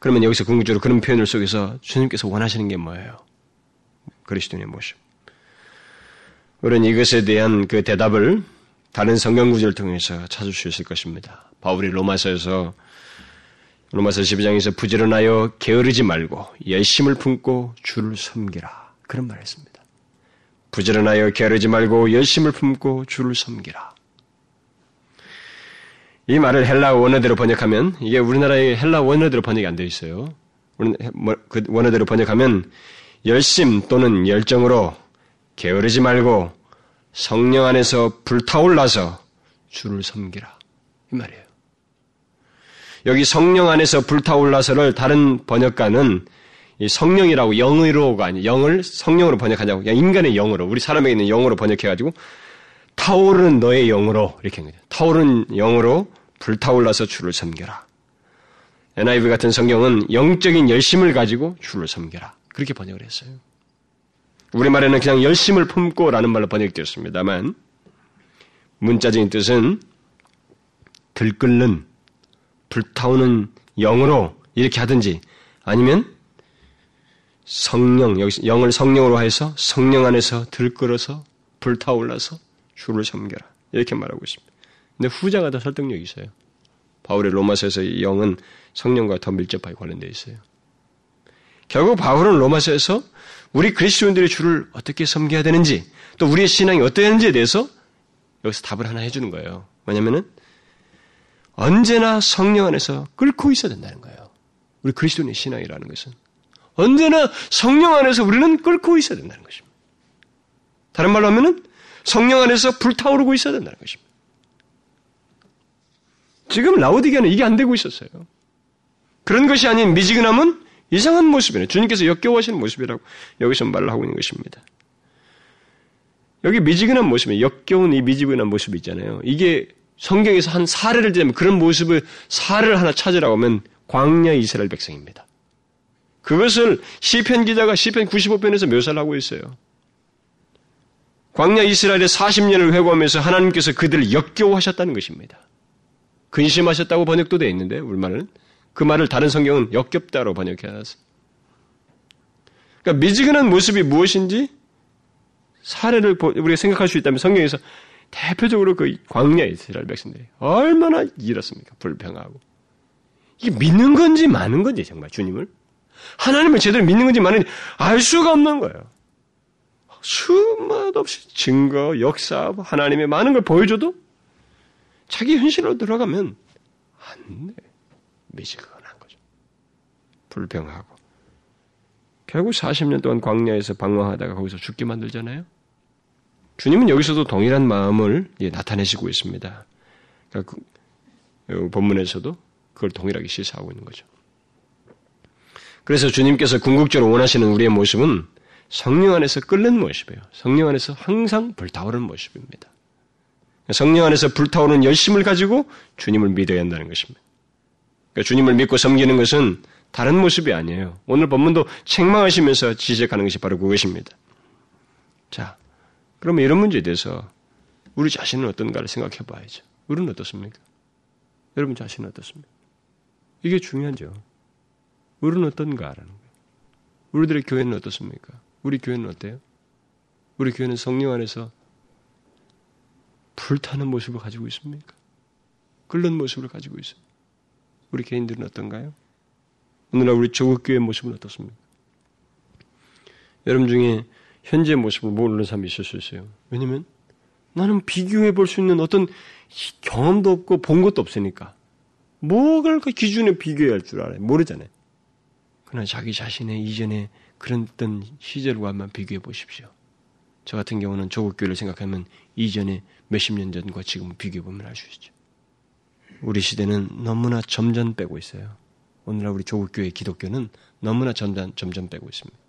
그러면 여기서 궁극적으로 그런 표현을 속에서 주님께서 원하시는 게 뭐예요? 그리스도인의 모습. 우리는 이것에 대한 그 대답을 다른 성경 구절을 통해서 찾을 수 있을 것입니다. 바울이 로마서에서 로마서 12장에서 부지런하여 게으르지 말고 열심을 품고 주를 섬기라. 그런 말을 했습니다. 부지런하여 게으르지 말고 열심을 품고 주를 섬기라. 이 말을 헬라 원어대로 번역하면 이게 우리나라의 헬라 원어대로 번역이 안 되어 있어요. 뭐, 그 원어대로 번역하면 열심 또는 열정으로 게으르지 말고 성령 안에서 불타올라서 주를 섬기라. 이 말이에요. 여기 성령 안에서 불타올라서를 다른 번역가는 성령이라고 영의로가 아니 영을 성령으로 번역하냐고 그냥 인간의 영으로 우리 사람에게 있는 영으로 번역해가지고 타오르는 너의 영으로 이렇게 한 거죠. 타오르는 영으로 불타올라서 주를 섬겨라. NIV 같은 성경은 영적인 열심을 가지고 주를 섬겨라. 그렇게 번역을 했어요. 우리말에는 그냥 열심을 품고 라는 말로 번역되었습니다만 문자적인 뜻은 들끓는 불타오는 영으로 이렇게 하든지 아니면 성령 여기 영을 성령으로 해서 성령 안에서 들끓어서 불타올라서 주를 섬겨라 이렇게 말하고 있습니다. 근데 후자가 더 설득력이 있어요. 바울의 로마서에서 이 영은 성령과 더 밀접하게 관련되어 있어요. 결국 바울은 로마서에서 우리 그리스도인들의 주를 어떻게 섬겨야 되는지 또 우리의 신앙이 어떠했는지에 대해서 여기서 답을 하나 해주는 거예요. 뭐냐면은 언제나 성령 안에서 끓고 있어야 된다는 거예요. 우리 그리스도인의 신앙이라는 것은 언제나 성령 안에서 우리는 끓고 있어야 된다는 것입니다. 다른 말로 하면은 성령 안에서 불타오르고 있어야 된다는 것입니다. 지금 라오디게는 이게 안 되고 있었어요. 그런 것이 아닌 미지근함은 이상한 모습이네. 주님께서 역겨워하시는 모습이라고 여기서 말을 하고 있는 것입니다. 여기 미지근한 모습이 역겨운 이 미지근한 모습이 있잖아요. 이게 성경에서 한 사례를 들면 그런 모습을 사례를 하나 찾으라고 하면 광야 이스라엘 백성입니다. 그것을 시편 기자가 시편 95편에서 묘사를 하고 있어요. 광야 이스라엘의 40년을 회고하면서 하나님께서 그들을 역겨워하셨다는 것입니다. 근심하셨다고 번역도 되어 있는데 우리말은 그 말을 다른 성경은 역겹다로 번역해 놨어요. 그러니까 미지근한 모습이 무엇인지 사례를 우리가 생각할 수 있다면 성경에서 대표적으로 그 광야에 이스라엘 백성들이 얼마나 이렇습니까? 불평하고. 이게 믿는 건지 마는 건지 정말 주님을 하나님을 제대로 믿는 건지 마는지 알 수가 없는 거예요. 수맛 없이 증거, 역사, 하나님의 많은 걸 보여줘도 자기 현실로 들어가면 안 돼. 미지근한 거죠. 불평하고. 결국 40년 동안 광야에서 방황하다가 거기서 죽게 만들잖아요. 주님은 여기서도 동일한 마음을 나타내시고 있습니다. 그러니까 그, 본문에서도 그걸 동일하게 시사하고 있는 거죠. 그래서 주님께서 궁극적으로 원하시는 우리의 모습은 성령 안에서 끓는 모습이에요. 성령 안에서 항상 불타오르는 모습입니다. 성령 안에서 불타오르는 열심을 가지고 주님을 믿어야 한다는 것입니다. 그러니까 주님을 믿고 섬기는 것은 다른 모습이 아니에요. 오늘 본문도 책망하시면서 지적하는 것이 바로 그것입니다. 자, 그러면 이런 문제에 대해서 우리 자신은 어떤가를 생각해 봐야죠. 우리는 어떻습니까? 여러분 자신은 어떻습니까? 이게 중요하죠. 우리는 어떤가라는 거예요. 우리들의 교회는 어떻습니까? 우리 교회는 어때요? 우리 교회는 성령 안에서 불타는 모습을 가지고 있습니까? 끓는 모습을 가지고 있어요. 우리 개인들은 어떤가요? 오늘날 우리 조국교회 모습은 어떻습니까? 여러분 중에 현재 모습을 모르는 사람이 있을 수 있어요. 왜냐면 나는 비교해 볼 수 있는 어떤 경험도 없고 본 것도 없으니까. 뭐를 그 기준에 비교해야 할 줄 알아요. 모르잖아요. 그러나 자기 자신의 이전에 그런 어떤 시절과 한번 비교해 보십시오. 저 같은 경우는 조국교회를 생각하면 이전에 몇십 년 전과 지금 비교해 보면 알 수 있죠. 우리 시대는 너무나 점점 빼고 있어요. 오늘날 우리 조국교회 기독교는 너무나 점점, 점점 빼고 있습니다.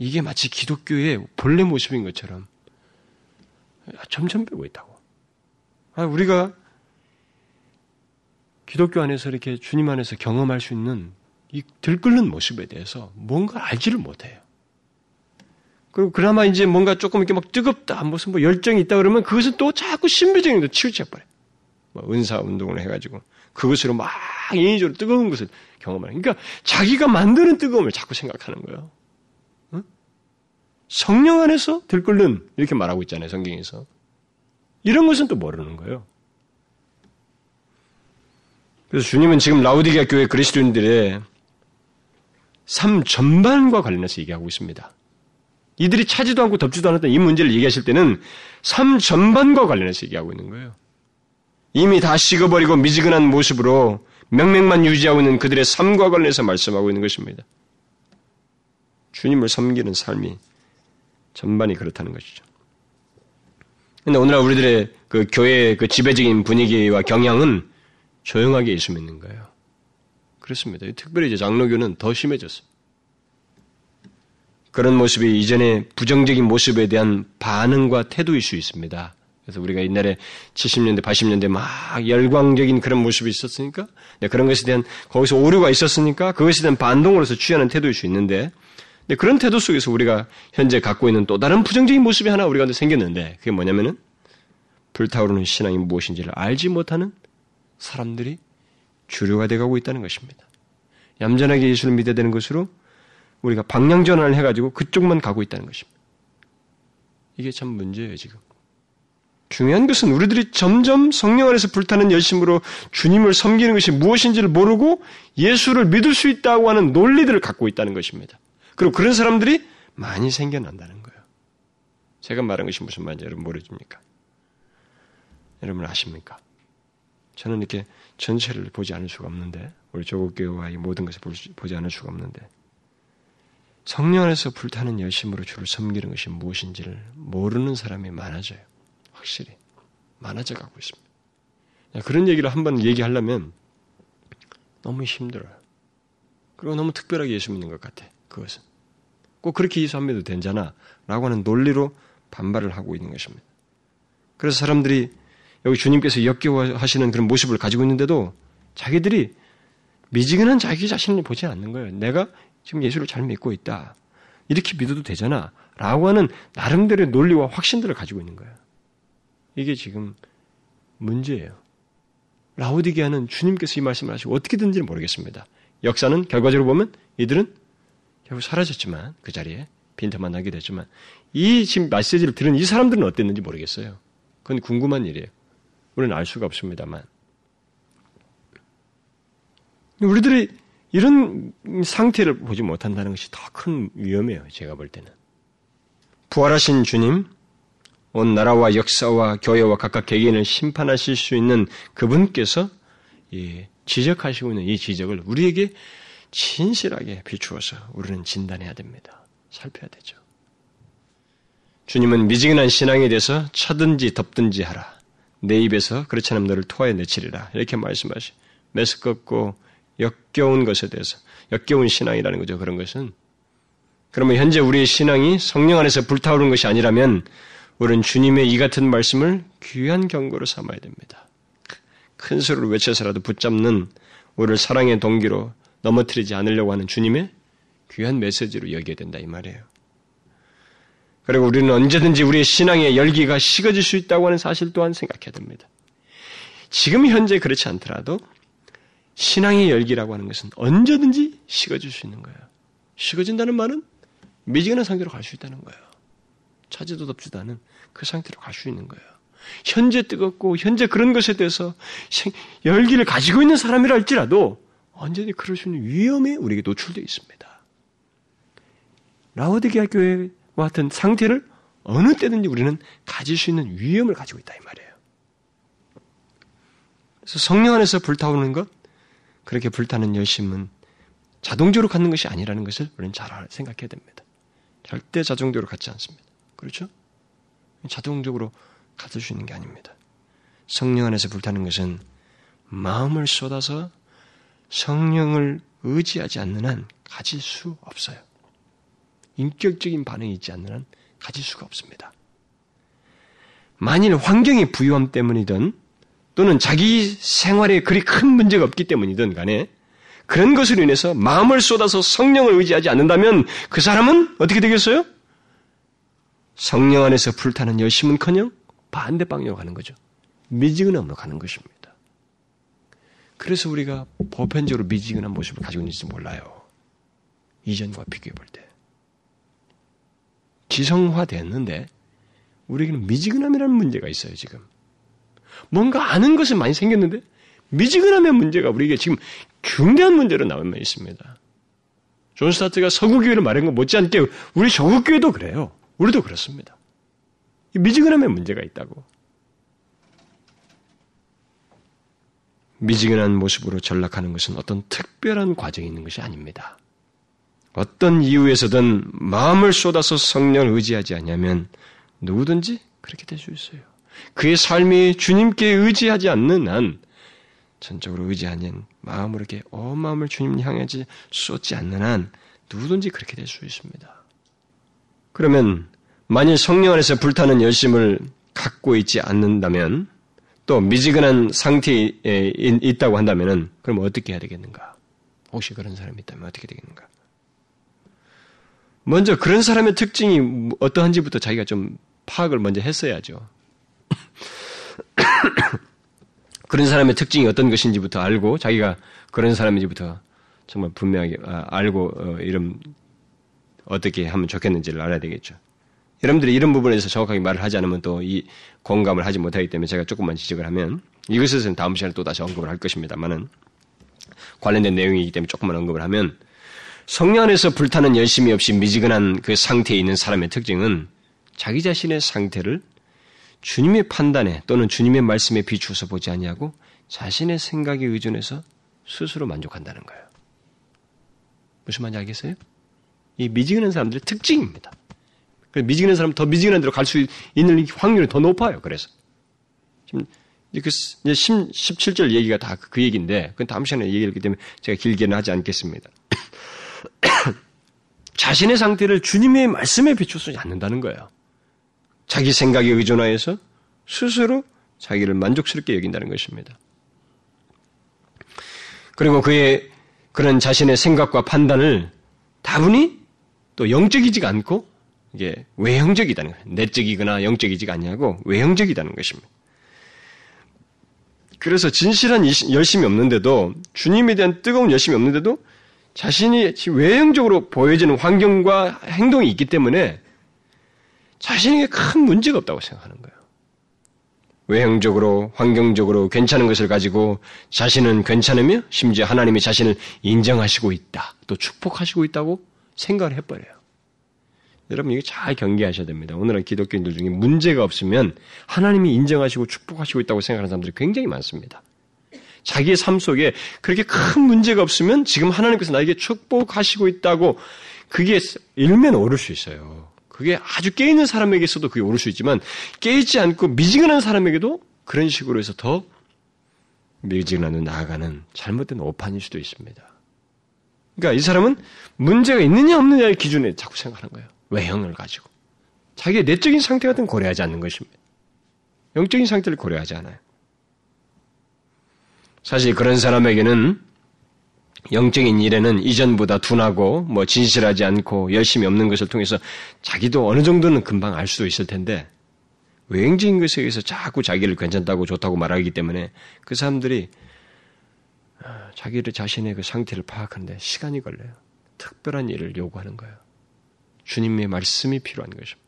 이게 마치 기독교의 본래 모습인 것처럼 점점 빼고 있다고. 아, 우리가 기독교 안에서 이렇게 주님 안에서 경험할 수 있는 이 들끓는 모습에 대해서 뭔가 알지를 못해요. 그리고 그나마 이제 뭔가 조금 이렇게 막 뜨겁다, 무슨 뭐 열정이 있다 그러면 그것은 또 자꾸 신비적인 데 치우쳐버려요. 뭐 은사 운동을 해가지고 그것으로 막 인위적으로 뜨거운 것을 경험하는. 그러니까 자기가 만드는 뜨거움을 자꾸 생각하는 거예요. 응? 성령 안에서 들끓는 이렇게 말하고 있잖아요 성경에서. 이런 것은 또 모르는 거예요. 그래서 주님은 지금 라우디게아 교회 그리스도인들의 삶 전반과 관련해서 얘기하고 있습니다. 이들이 차지도 않고 덮지도 않았던 이 문제를 얘기하실 때는 삶 전반과 관련해서 얘기하고 있는 거예요. 이미 다 식어버리고 미지근한 모습으로 명맥만 유지하고 있는 그들의 삶과 관련해서 말씀하고 있는 것입니다. 주님을 섬기는 삶이 전반이 그렇다는 것이죠. 근데 오늘날 우리들의 그 교회의 그 지배적인 분위기와 경향은 조용하게 예수 믿는 거예요. 그렇습니다. 특별히 이제 장로교는 더 심해졌어요. 그런 모습이 이전에 부정적인 모습에 대한 반응과 태도일 수 있습니다. 그래서 우리가 옛날에 70년대, 80년대 막 열광적인 그런 모습이 있었으니까, 네, 그런 것에 대한 거기서 오류가 있었으니까 그것에 대한 반동으로서 취하는 태도일 수 있는데, 네, 그런 태도 속에서 우리가 현재 갖고 있는 또 다른 부정적인 모습이 하나 우리가 생겼는데, 그게 뭐냐면은 불타오르는 신앙이 무엇인지를 알지 못하는 사람들이 주류가 되어가고 있다는 것입니다. 얌전하게 예수를 믿어야 되는 것으로 우리가 방향 전환을 해가지고 그쪽만 가고 있다는 것입니다. 이게 참 문제예요, 지금. 중요한 것은 우리들이 점점 성령 안에서 불타는 열심으로 주님을 섬기는 것이 무엇인지를 모르고 예수를 믿을 수 있다고 하는 논리들을 갖고 있다는 것입니다. 그리고 그런 사람들이 많이 생겨난다는 거예요. 제가 말한 것이 무슨 말인지 여러분 모르십니까? 여러분 아십니까? 저는 이렇게 전체를 보지 않을 수가 없는데, 우리 조국교회와 이 모든 것을 보지 않을 수가 없는데, 성령 안에서 불타는 열심으로 주를 섬기는 것이 무엇인지를 모르는 사람이 많아져요. 확실히. 많아져 가고 있습니다. 그런 얘기를 한번 얘기하려면 너무 힘들어요. 그리고 너무 특별하게 예수 믿는 것 같아. 그것은. 꼭 그렇게 믿어도 되잖아. 라고 하는 논리로 반발을 하고 있는 것입니다. 그래서 사람들이 여기 주님께서 역겨워하시는 그런 모습을 가지고 있는데도 자기들이 미지근한 자기 자신을 보지 않는 거예요. 내가 지금 예수를 잘 믿고 있다. 이렇게 믿어도 되잖아. 라고 하는 나름대로의 논리와 확신들을 가지고 있는 거예요. 이게 지금 문제예요. 라우디게아는 주님께서 이 말씀을 하시고 어떻게든지 모르겠습니다. 역사는 결과적으로 보면 이들은 결국 사라졌지만 그 자리에 빈틈만 나게 됐지만 이 지금 메시지를 들은 이 사람들은 어땠는지 모르겠어요. 그건 궁금한 일이에요. 우리는 알 수가 없습니다만. 우리들이 이런 상태를 보지 못한다는 것이 더 큰 위험이에요. 제가 볼 때는. 부활하신 주님, 온 나라와 역사와 교회와 각각 개개인을 심판하실 수 있는 그분께서 지적하시고 있는 이 지적을 우리에게 진실하게 비추어서 우리는 진단해야 됩니다. 살펴야 되죠. 주님은 미지근한 신앙에 대해서 차든지 덮든지 하라. 내 입에서 그렇지 않으면 너를 토하여 내치리라. 이렇게 말씀하시. 메스껍고 역겨운 것에 대해서 역겨운 신앙이라는 거죠. 그런 것은 그러면 현재 우리의 신앙이 성령 안에서 불타오르는 것이 아니라면 우리는 주님의 이 같은 말씀을 귀한 경고로 삼아야 됩니다. 큰 소리로 외쳐서라도 붙잡는 우리를 사랑의 동기로 넘어뜨리지 않으려고 하는 주님의 귀한 메시지로 여겨야 된다 이 말이에요. 그리고 우리는 언제든지 우리의 신앙의 열기가 식어질 수 있다고 하는 사실 또한 생각해야 됩니다. 지금 현재 그렇지 않더라도 신앙의 열기라고 하는 것은 언제든지 식어질 수 있는 거예요. 식어진다는 말은 미지근한 상태로 갈 수 있다는 거예요. 차지도 덥지도 않은 그 상태로 갈 수 있는 거예요. 현재 뜨겁고 현재 그런 것에 대해서 열기를 가지고 있는 사람이라 할지라도 언제든지 그럴 수 있는 위험에 우리에게 노출되어 있습니다. 라오디게아 교회와 같은 상태를 어느 때든지 우리는 가질 수 있는 위험을 가지고 있다 이 말이에요. 그래서 성령 안에서 불타오르는 것, 그렇게 불타는 열심은 자동적으로 갖는 것이 아니라는 것을 우리는 잘 생각해야 됩니다. 절대 자동적으로 갖지 않습니다. 그렇죠? 자동적으로 가질 수 있는 게 아닙니다. 성령 안에서 불타는 것은 마음을 쏟아서 성령을 의지하지 않는 한 가질 수 없어요. 인격적인 반응이 있지 않는 한 가질 수가 없습니다. 만일 환경의 부유함 때문이든 또는 자기 생활에 그리 큰 문제가 없기 때문이든 간에 그런 것으로 인해서 마음을 쏟아서 성령을 의지하지 않는다면 그 사람은 어떻게 되겠어요? 성령 안에서 불타는 열심은커녕 반대 방향으로 가는 거죠. 미지근함으로 가는 것입니다. 그래서 우리가 보편적으로 미지근한 모습을 가지고 있는지 몰라요. 이전과 비교해 볼 때. 지성화 됐는데 우리에게는 미지근함이라는 문제가 있어요, 지금. 뭔가 아는 것은 많이 생겼는데 미지근함의 문제가 우리에게 지금 중대한 문제로 남아 있습니다. 존 스타트가 서구교회를 말한 것 못지않게 우리 조국교회도 그래요. 우리도 그렇습니다. 미지근함의 문제가 있다고. 미지근한 모습으로 전락하는 것은 어떤 특별한 과정이 있는 것이 아닙니다. 어떤 이유에서든 마음을 쏟아서 성령을 의지하지 않냐면 누구든지 그렇게 될 수 있어요. 그의 삶이 주님께 의지하지 않는 한 전적으로 의지하는 마음으로 이렇게 온 마음을 주님 향하지 쏟지 않는 한 누구든지 그렇게 될 수 있습니다. 그러면 만일 성령 안에서 불타는 열심을 갖고 있지 않는다면 또 미지근한 상태에 있다고 한다면 그럼 어떻게 해야 되겠는가? 혹시 그런 사람이 있다면 어떻게 되겠는가? 먼저 그런 사람의 특징이 어떠한지부터 자기가 좀 파악을 먼저 했어야죠. 그런 사람의 특징이 어떤 것인지부터 알고 자기가 그런 사람인지부터 정말 분명하게 아, 알고 어, 이름 어떻게 하면 좋겠는지를 알아야 되겠죠. 여러분들이 이런 부분에서 정확하게 말을 하지 않으면 또 이 공감을 하지 못하기 때문에 제가 조금만 지적을 하면 이것에서는 다음 시간에 또 다시 언급을 할 것입니다만은 관련된 내용이기 때문에 조금만 언급을 하면 성령 안에서 불타는 열심이 없이 미지근한 그 상태에 있는 사람의 특징은 자기 자신의 상태를 주님의 판단에 또는 주님의 말씀에 비추어서 보지 아니하고 자신의 생각에 의존해서 스스로 만족한다는 거예요. 무슨 말인지 알겠어요? 이 미지근한 사람들의 특징입니다. 미지근한 사람은 더 미지근한 대로 갈 수 있는 확률이 더 높아요. 그래서 지금 그 17절 얘기가 다 그 얘기인데 그건 다음 시간에 얘기했기 때문에 제가 길게는 하지 않겠습니다. 자신의 상태를 주님의 말씀에 비추지 않는다는 거예요. 자기 생각에 의존하여서 스스로 자기를 만족스럽게 여긴다는 것입니다. 그리고 그의 그런 자신의 생각과 판단을 다분히 또 영적이지가 않고 이게 외형적이다는 거예요. 내적이거나 영적이지가 않냐고 외형적이다는 것입니다. 그래서 진실한 열심이 없는데도 주님에 대한 뜨거운 열심이 없는데도 자신이 외형적으로 보여지는 환경과 행동이 있기 때문에 자신에게 큰 문제가 없다고 생각하는 거예요. 외형적으로, 환경적으로 괜찮은 것을 가지고 자신은 괜찮으며 심지어 하나님이 자신을 인정하시고 있다. 또 축복하시고 있다고 생각을 해버려요. 여러분 이게 잘 경계하셔야 됩니다. 오늘은 기독교인들 중에 문제가 없으면 하나님이 인정하시고 축복하시고 있다고 생각하는 사람들이 굉장히 많습니다. 자기의 삶 속에 그렇게 큰 문제가 없으면 지금 하나님께서 나에게 축복하시고 있다고 그게 일면 오를 수 있어요. 그게 아주 깨있는 사람에게서도 그게 오를 수 있지만 깨있지 않고 미지근한 사람에게도 그런 식으로 해서 더 미지근한 나아가는 잘못된 오판일 수도 있습니다. 그러니까 이 사람은 문제가 있느냐 없느냐의 기준에 자꾸 생각하는 거예요. 외형을 가지고. 자기의 내적인 상태 같은 고려하지 않는 것입니다. 영적인 상태를 고려하지 않아요. 사실 그런 사람에게는 영적인 일에는 이전보다 둔하고 뭐 진실하지 않고 열심히 없는 것을 통해서 자기도 어느 정도는 금방 알 수도 있을 텐데 외행적인 것에 의해서 자꾸 자기를 괜찮다고 좋다고 말하기 때문에 그 사람들이 아, 자기를 자신의 그 상태를 파악하는데 시간이 걸려요. 특별한 일을 요구하는 거예요. 주님의 말씀이 필요한 것입니다.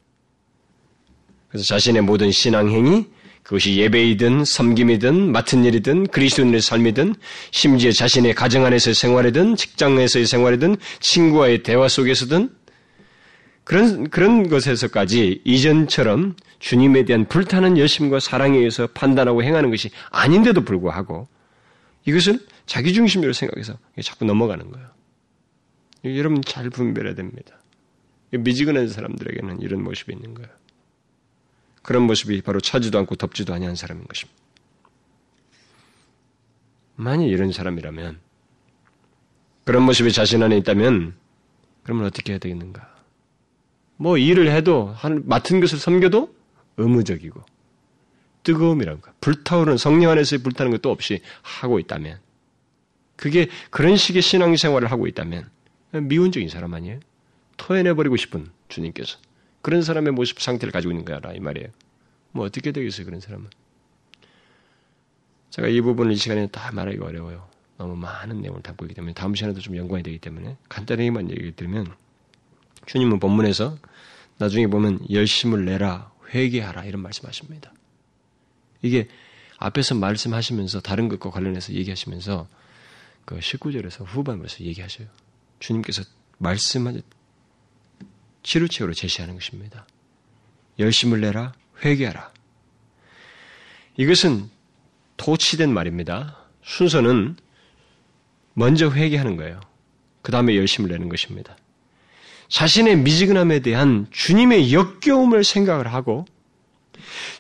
그래서 자신의 모든 신앙행위, 그것이 예배이든 섬김이든 맡은 일이든 그리스도인의 삶이든 심지어 자신의 가정 안에서의 생활이든 직장에서의 생활이든 친구와의 대화 속에서든 그런 그런 것에서까지 이전처럼 주님에 대한 불타는 열심과 사랑에 의해서 판단하고 행하는 것이 아닌데도 불구하고 이것을 자기 중심으로 생각해서 자꾸 넘어가는 거예요. 여러분 잘 분별해야 됩니다. 미지근한 사람들에게는 이런 모습이 있는 거예요. 그런 모습이 바로 차지도 않고 덥지도 아니한 사람인 것입니다. 만약 이런 사람이라면 그런 모습이 자신 안에 있다면 그러면 어떻게 해야 되겠는가? 뭐 일을 해도 한 맡은 것을 섬겨도 의무적이고 뜨거움이란가 불타오르는 성령 안에서의 불타는 것도 없이 하고 있다면 그게 그런 식의 신앙생활을 하고 있다면 미운적인 사람 아니에요? 토해내버리고 싶은 주님께서 그런 사람의 모습 상태를 가지고 있는 거라 이 말이에요. 뭐 어떻게 되겠어요 그런 사람은? 제가 이 부분을 이 시간에 다 말하기가 어려워요. 너무 많은 내용을 담고 있기 때문에 다음 시간에도 좀 연관이 되기 때문에 간단히만 얘기 드리면 주님은 본문에서 나중에 보면 열심을 내라 회개하라 이런 말씀하십니다. 이게 앞에서 말씀하시면서 다른 것과 관련해서 얘기하시면서 그 19절에서 후반부에서 얘기하셔요. 주님께서 말씀하신 치루치우로 제시하는 것입니다. 열심을 내라, 회개하라. 이것은 도치된 말입니다. 순서는 먼저 회개하는 거예요. 그 다음에 열심을 내는 것입니다. 자신의 미지근함에 대한 주님의 역겨움을 생각을 하고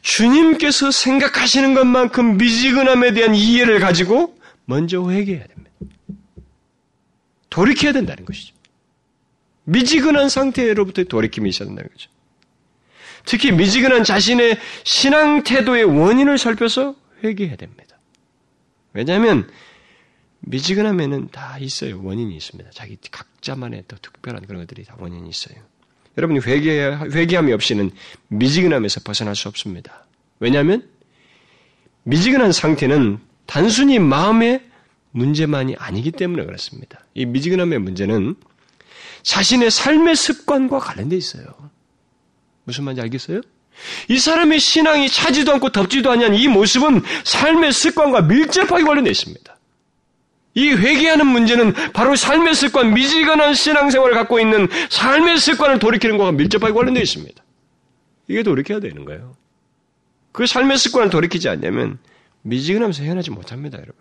주님께서 생각하시는 것만큼 미지근함에 대한 이해를 가지고 먼저 회개해야 됩니다. 돌이켜야 된다는 것이죠. 미지근한 상태로부터 돌이킴이 있어야 된다는 거죠. 특히 미지근한 자신의 신앙 태도의 원인을 살펴서 회개해야 됩니다. 왜냐하면 미지근함에는 다 있어요. 원인이 있습니다. 자기 각자만의 또 특별한 그런 것들이 다 원인이 있어요. 여러분이 회개, 회개함이 없이는 미지근함에서 벗어날 수 없습니다. 왜냐하면 미지근한 상태는 단순히 마음의 문제만이 아니기 때문에 그렇습니다. 이 미지근함의 문제는 자신의 삶의 습관과 관련돼 있어요. 무슨 말인지 알겠어요? 이 사람의 신앙이 차지도 않고 덥지도 않냐는 이 모습은 삶의 습관과 밀접하게 관련되어 있습니다. 이 회개하는 문제는 바로 삶의 습관, 미지근한 신앙생활을 갖고 있는 삶의 습관을 돌이키는 것과 밀접하게 관련되어 있습니다. 이게 돌이켜야 되는 거예요. 그 삶의 습관을 돌이키지 않냐면 미지근하면서 헤어나지 못합니다, 여러분.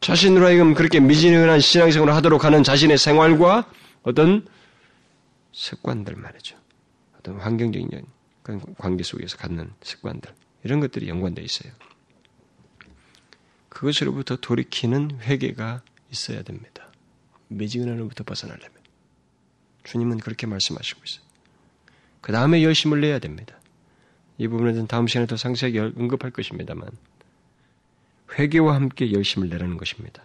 자신으로 하여금 그렇게 미진한 신앙생활을 하도록 하는 자신의 생활과 어떤 습관들 말이죠. 어떤 환경적인 관계 속에서 갖는 습관들 이런 것들이 연관되어 있어요. 그것으로부터 돌이키는 회개가 있어야 됩니다. 미지근함으로부터 벗어나려면 주님은 그렇게 말씀하시고 있어요. 그 다음에 열심을 내야 됩니다. 이 부분에 대해서 다음 시간에 더 상세하게 언급할 것입니다만 회개와 함께 열심을 내라는 것입니다.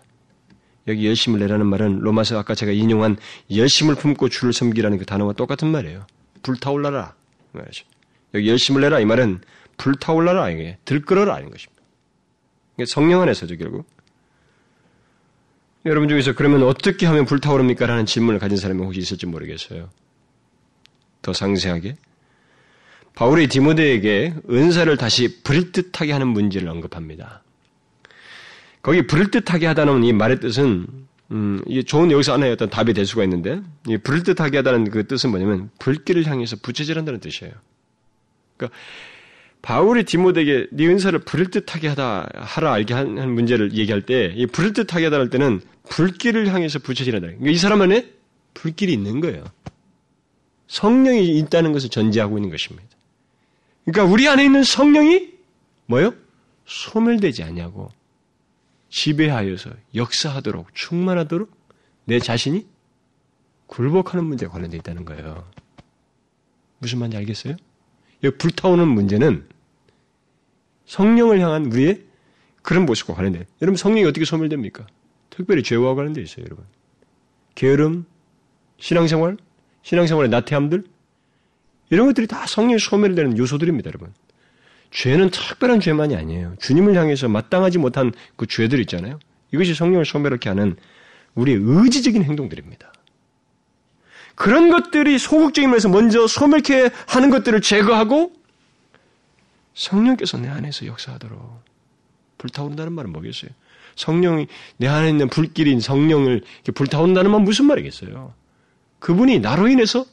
여기 열심을 내라는 말은 로마서 아까 제가 인용한 열심을 품고 주를 섬기라는 그 단어와 똑같은 말이에요. 불타올라라. 말이죠. 여기 열심을 내라 이 말은 불타올라라 이게 들끓어라 하는 것입니다. 성령 안에서죠 결국. 여러분 중에서 그러면 어떻게 하면 불타오릅니까? 라는 질문을 가진 사람이 혹시 있을지 모르겠어요. 더 상세하게. 바울이 디모데에게 은사를 다시 부를듯하게 하는 문제를 언급합니다. 거기 부를 듯하게 하다는 이 말의 뜻은 음, 이게 좋은 여기서 하나의 어떤 답이 될 수가 있는데 이 부를 듯하게 하다는 그 뜻은 뭐냐면 불길을 향해서 부채질한다는 뜻이에요. 그러니까 바울이 디모데에게 네 은사를 부를 듯하게 하다 하라 알게 한, 문제를 얘기할 때 이 부를 듯하게 하다 할 때는 불길을 향해서 부채질한다. 그러니까 이 사람 안에 불길이 있는 거예요. 성령이 있다는 것을 전제하고 있는 것입니다. 그러니까 우리 안에 있는 성령이 뭐요? 소멸되지 않냐고 지배하여서 역사하도록 충만하도록 내 자신이 굴복하는 문제에 관련되어 있다는 거예요. 무슨 말인지 알겠어요? 이 불타오는 문제는 성령을 향한 우리의 그런 모습과 관련돼. 여러분 성령이 어떻게 소멸됩니까? 특별히 죄와 관련돼 있어요, 여러분. 게으름, 신앙생활, 신앙생활의 나태함들 이런 것들이 다 성령이 소멸되는 요소들입니다, 여러분. 죄는 특별한 죄만이 아니에요. 주님을 향해서 마땅하지 못한 그 죄들 있잖아요. 이것이 성령을 소멸하게 하는 우리의 의지적인 행동들입니다. 그런 것들이 소극적인 면에서 먼저 소멸케 하는 것들을 제거하고 성령께서 내 안에서 역사하도록 불타오른다는 말은 뭐겠어요? 성령이 내 안에 있는 불길인 성령을 불타온다는 말 무슨 말이겠어요? 그분이 나로 인해서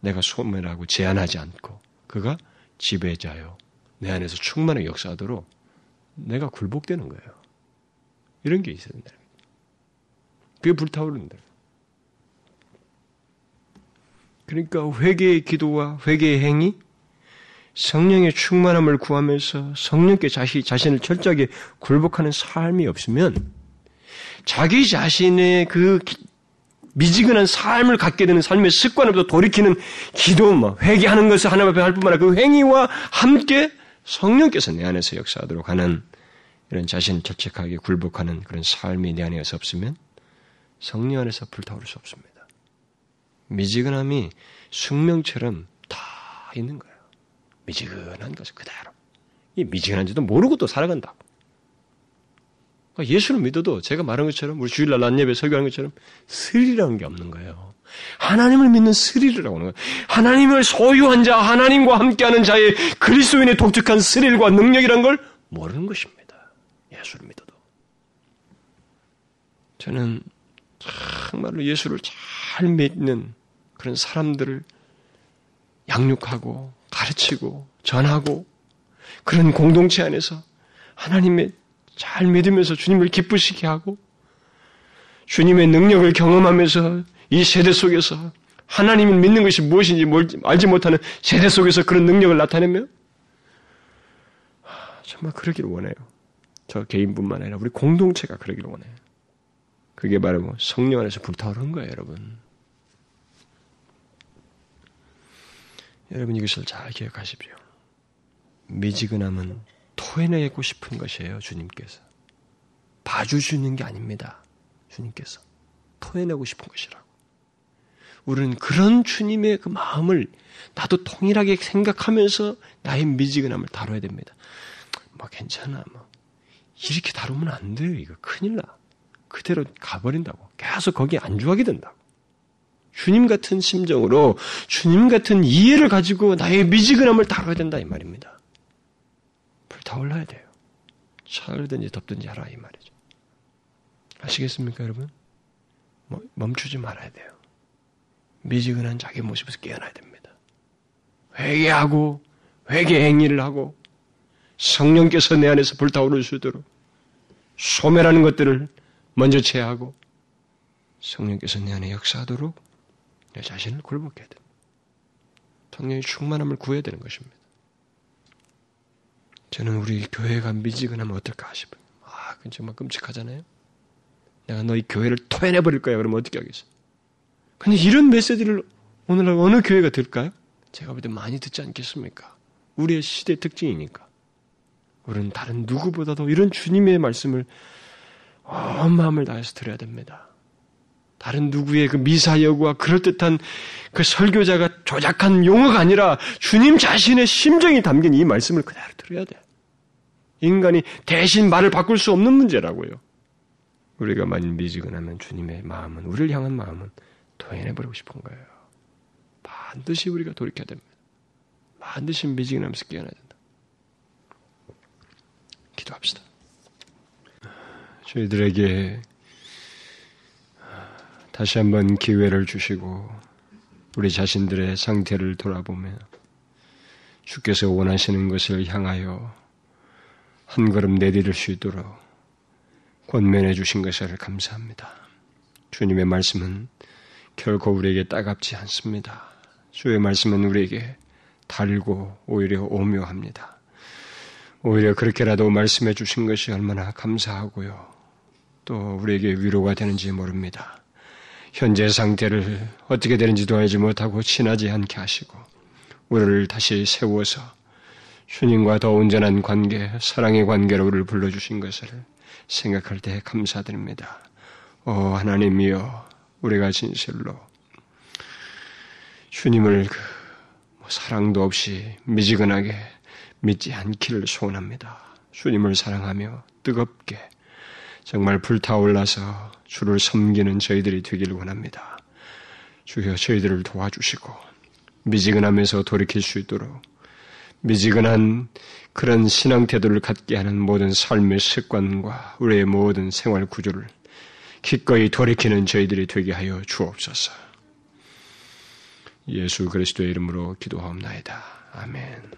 내가 소멸하고 제한하지 않고 그가 지배자요. 내 안에서 충만하게 역사하도록 내가 굴복되는 거예요. 이런 게 있어야 된다. 그게 불타오른다. 그러니까 회개의 기도와 회개의 행위, 성령의 충만함을 구하면서 성령께 자시, 자신을 철저하게 굴복하는 삶이 없으면 자기 자신의 그 미지근한 삶을 갖게 되는 삶의 습관으로부터 돌이키는 기도, 뭐 회개하는 것을 하나님 앞에 할 뿐만 아니라 그 행위와 함께 성령께서 내 안에서 역사하도록 하는 이런 자신을 철책하게 굴복하는 그런 삶이 내 안에서 없으면 성령 안에서 불타오를 수 없습니다. 미지근함이 숙명처럼 다 있는 거예요. 미지근한 것을 그대로. 이 미지근한지도 모르고 또. 그러니까 예수를 믿어도 제가 말한 것처럼 우리 주일날 낮예배 설교하는 것처럼 스릴이라는 게 없는 거예요. 하나님을 믿는 스릴이라고 하는 거예요. 하나님을 소유한 자, 하나님과 함께하는 자의 그리스도인의 독특한 스릴과 능력이란 걸 모르는 것입니다. 예수를 믿어도. 저는 정말로 예수를 잘 믿는 그런 사람들을 양육하고 가르치고 전하고 그런 공동체 안에서 하나님의 잘 믿으면서 주님을 기쁘시게 하고 주님의 능력을 경험하면서 이 세대 속에서 하나님을 믿는 것이 무엇인지 알지 못하는 세대 속에서 그런 능력을 나타내며 정말 그러기를 원해요. 저 개인뿐만 아니라 우리 공동체가 그러기를 원해요. 그게 바로 뭐 성령 안에서 불타오르는 거예요, 여러분. 여러분 이것을 잘 기억하십시오. 미지근함은 토해내고 싶은 것이에요, 주님께서. 봐주시는 게 아닙니다. 주님께서. 토해내고 싶은 것이라고. 우리는 그런 주님의 그 마음을 나도 통일하게 생각하면서 나의 미지근함을 다뤄야 됩니다. 뭐 괜찮아, 뭐. 이렇게 다루면 안 돼요, 이거. 큰일 나. 그대로 가버린다고. 계속 거기에 안주하게 된다고. 주님 같은 심정으로 주님 같은 이해를 가지고 나의 미지근함을 다뤄야 된다 이 말입니다. 불타올라야 돼요. 차르든지 덥든지 하라 이 말이죠. 아시겠습니까 여러분? 뭐, 멈추지 말아야 돼요. 미지근한 자기 모습에서 깨어나야 됩니다. 회개하고 회개 행위를 하고 성령께서 내 안에서 불타오를 수 있도록 소멸하는 것들을 먼저 제하고 성령께서 내 안에 역사하도록 내 자신을 굴복해야 됩니다. 성령의 충만함을 구해야 되는 것입니다. 저는 우리 교회가 미지근하면 어떨까 싶어요. 아, 그건 정말 끔찍하잖아요. 내가 너희 교회를 토해내 버릴 거야. 그러면 어떻게 하겠어? 근데 이런 메시지를 오늘날 어느 교회가 들까요? 제가 볼 때 많이 듣지 않겠습니까? 우리의 시대 특징이니까. 우리는 다른 누구보다도 이런 주님의 말씀을 온 마음을 다해서 들어야 됩니다. 다른 누구의 그 미사여구와 그럴듯한 그 설교자가 조작한 용어가 아니라 주님 자신의 심정이 담긴 이 말씀을 그대로 들어야 돼. 인간이 대신 말을 바꿀 수 없는 문제라고요. 우리가 만일 미지근하면 주님의 마음은, 우리를 향한 마음은 토해내버리고 싶은 거예요. 반드시 우리가 돌이켜야 됩니다. 반드시 미지근하면서 깨어나야 된다. 기도합시다. 저희들에게 다시 한번 기회를 주시고 우리 자신들의 상태를 돌아보며 주께서 원하시는 것을 향하여 한 걸음 내디딜 수 있도록 권면해 주신 것을 감사합니다. 주님의 말씀은 결코 우리에게 따갑지 않습니다. 주의 말씀은 우리에게 달고 오히려 오묘합니다. 오히려 그렇게라도 말씀해 주신 것이 얼마나 감사하고요. 또 우리에게 위로가 되는지 모릅니다. 현재 상태를 어떻게 되는지도 알지 못하고 친하지 않게 하시고 우리를 다시 세워서 주님과 더 온전한 관계, 사랑의 관계로 우리를 불러주신 것을 생각할 때 감사드립니다. 오 하나님이여 우리가 진실로 주님을 그뭐 사랑도 없이 미지근하게 믿지 않기를 소원합니다. 주님을 사랑하며 뜨겁게 정말 불타올라서 주를 섬기는 저희들이 되기를 원합니다. 주여 저희들을 도와주시고 미지근하면서 돌이킬 수 있도록 미지근한 그런 신앙 태도를 갖게 하는 모든 삶의 습관과 우리의 모든 생활 구조를 기꺼이 돌이키는 저희들이 되게 하여 주옵소서. 예수 그리스도의 이름으로 기도하옵나이다. 아멘.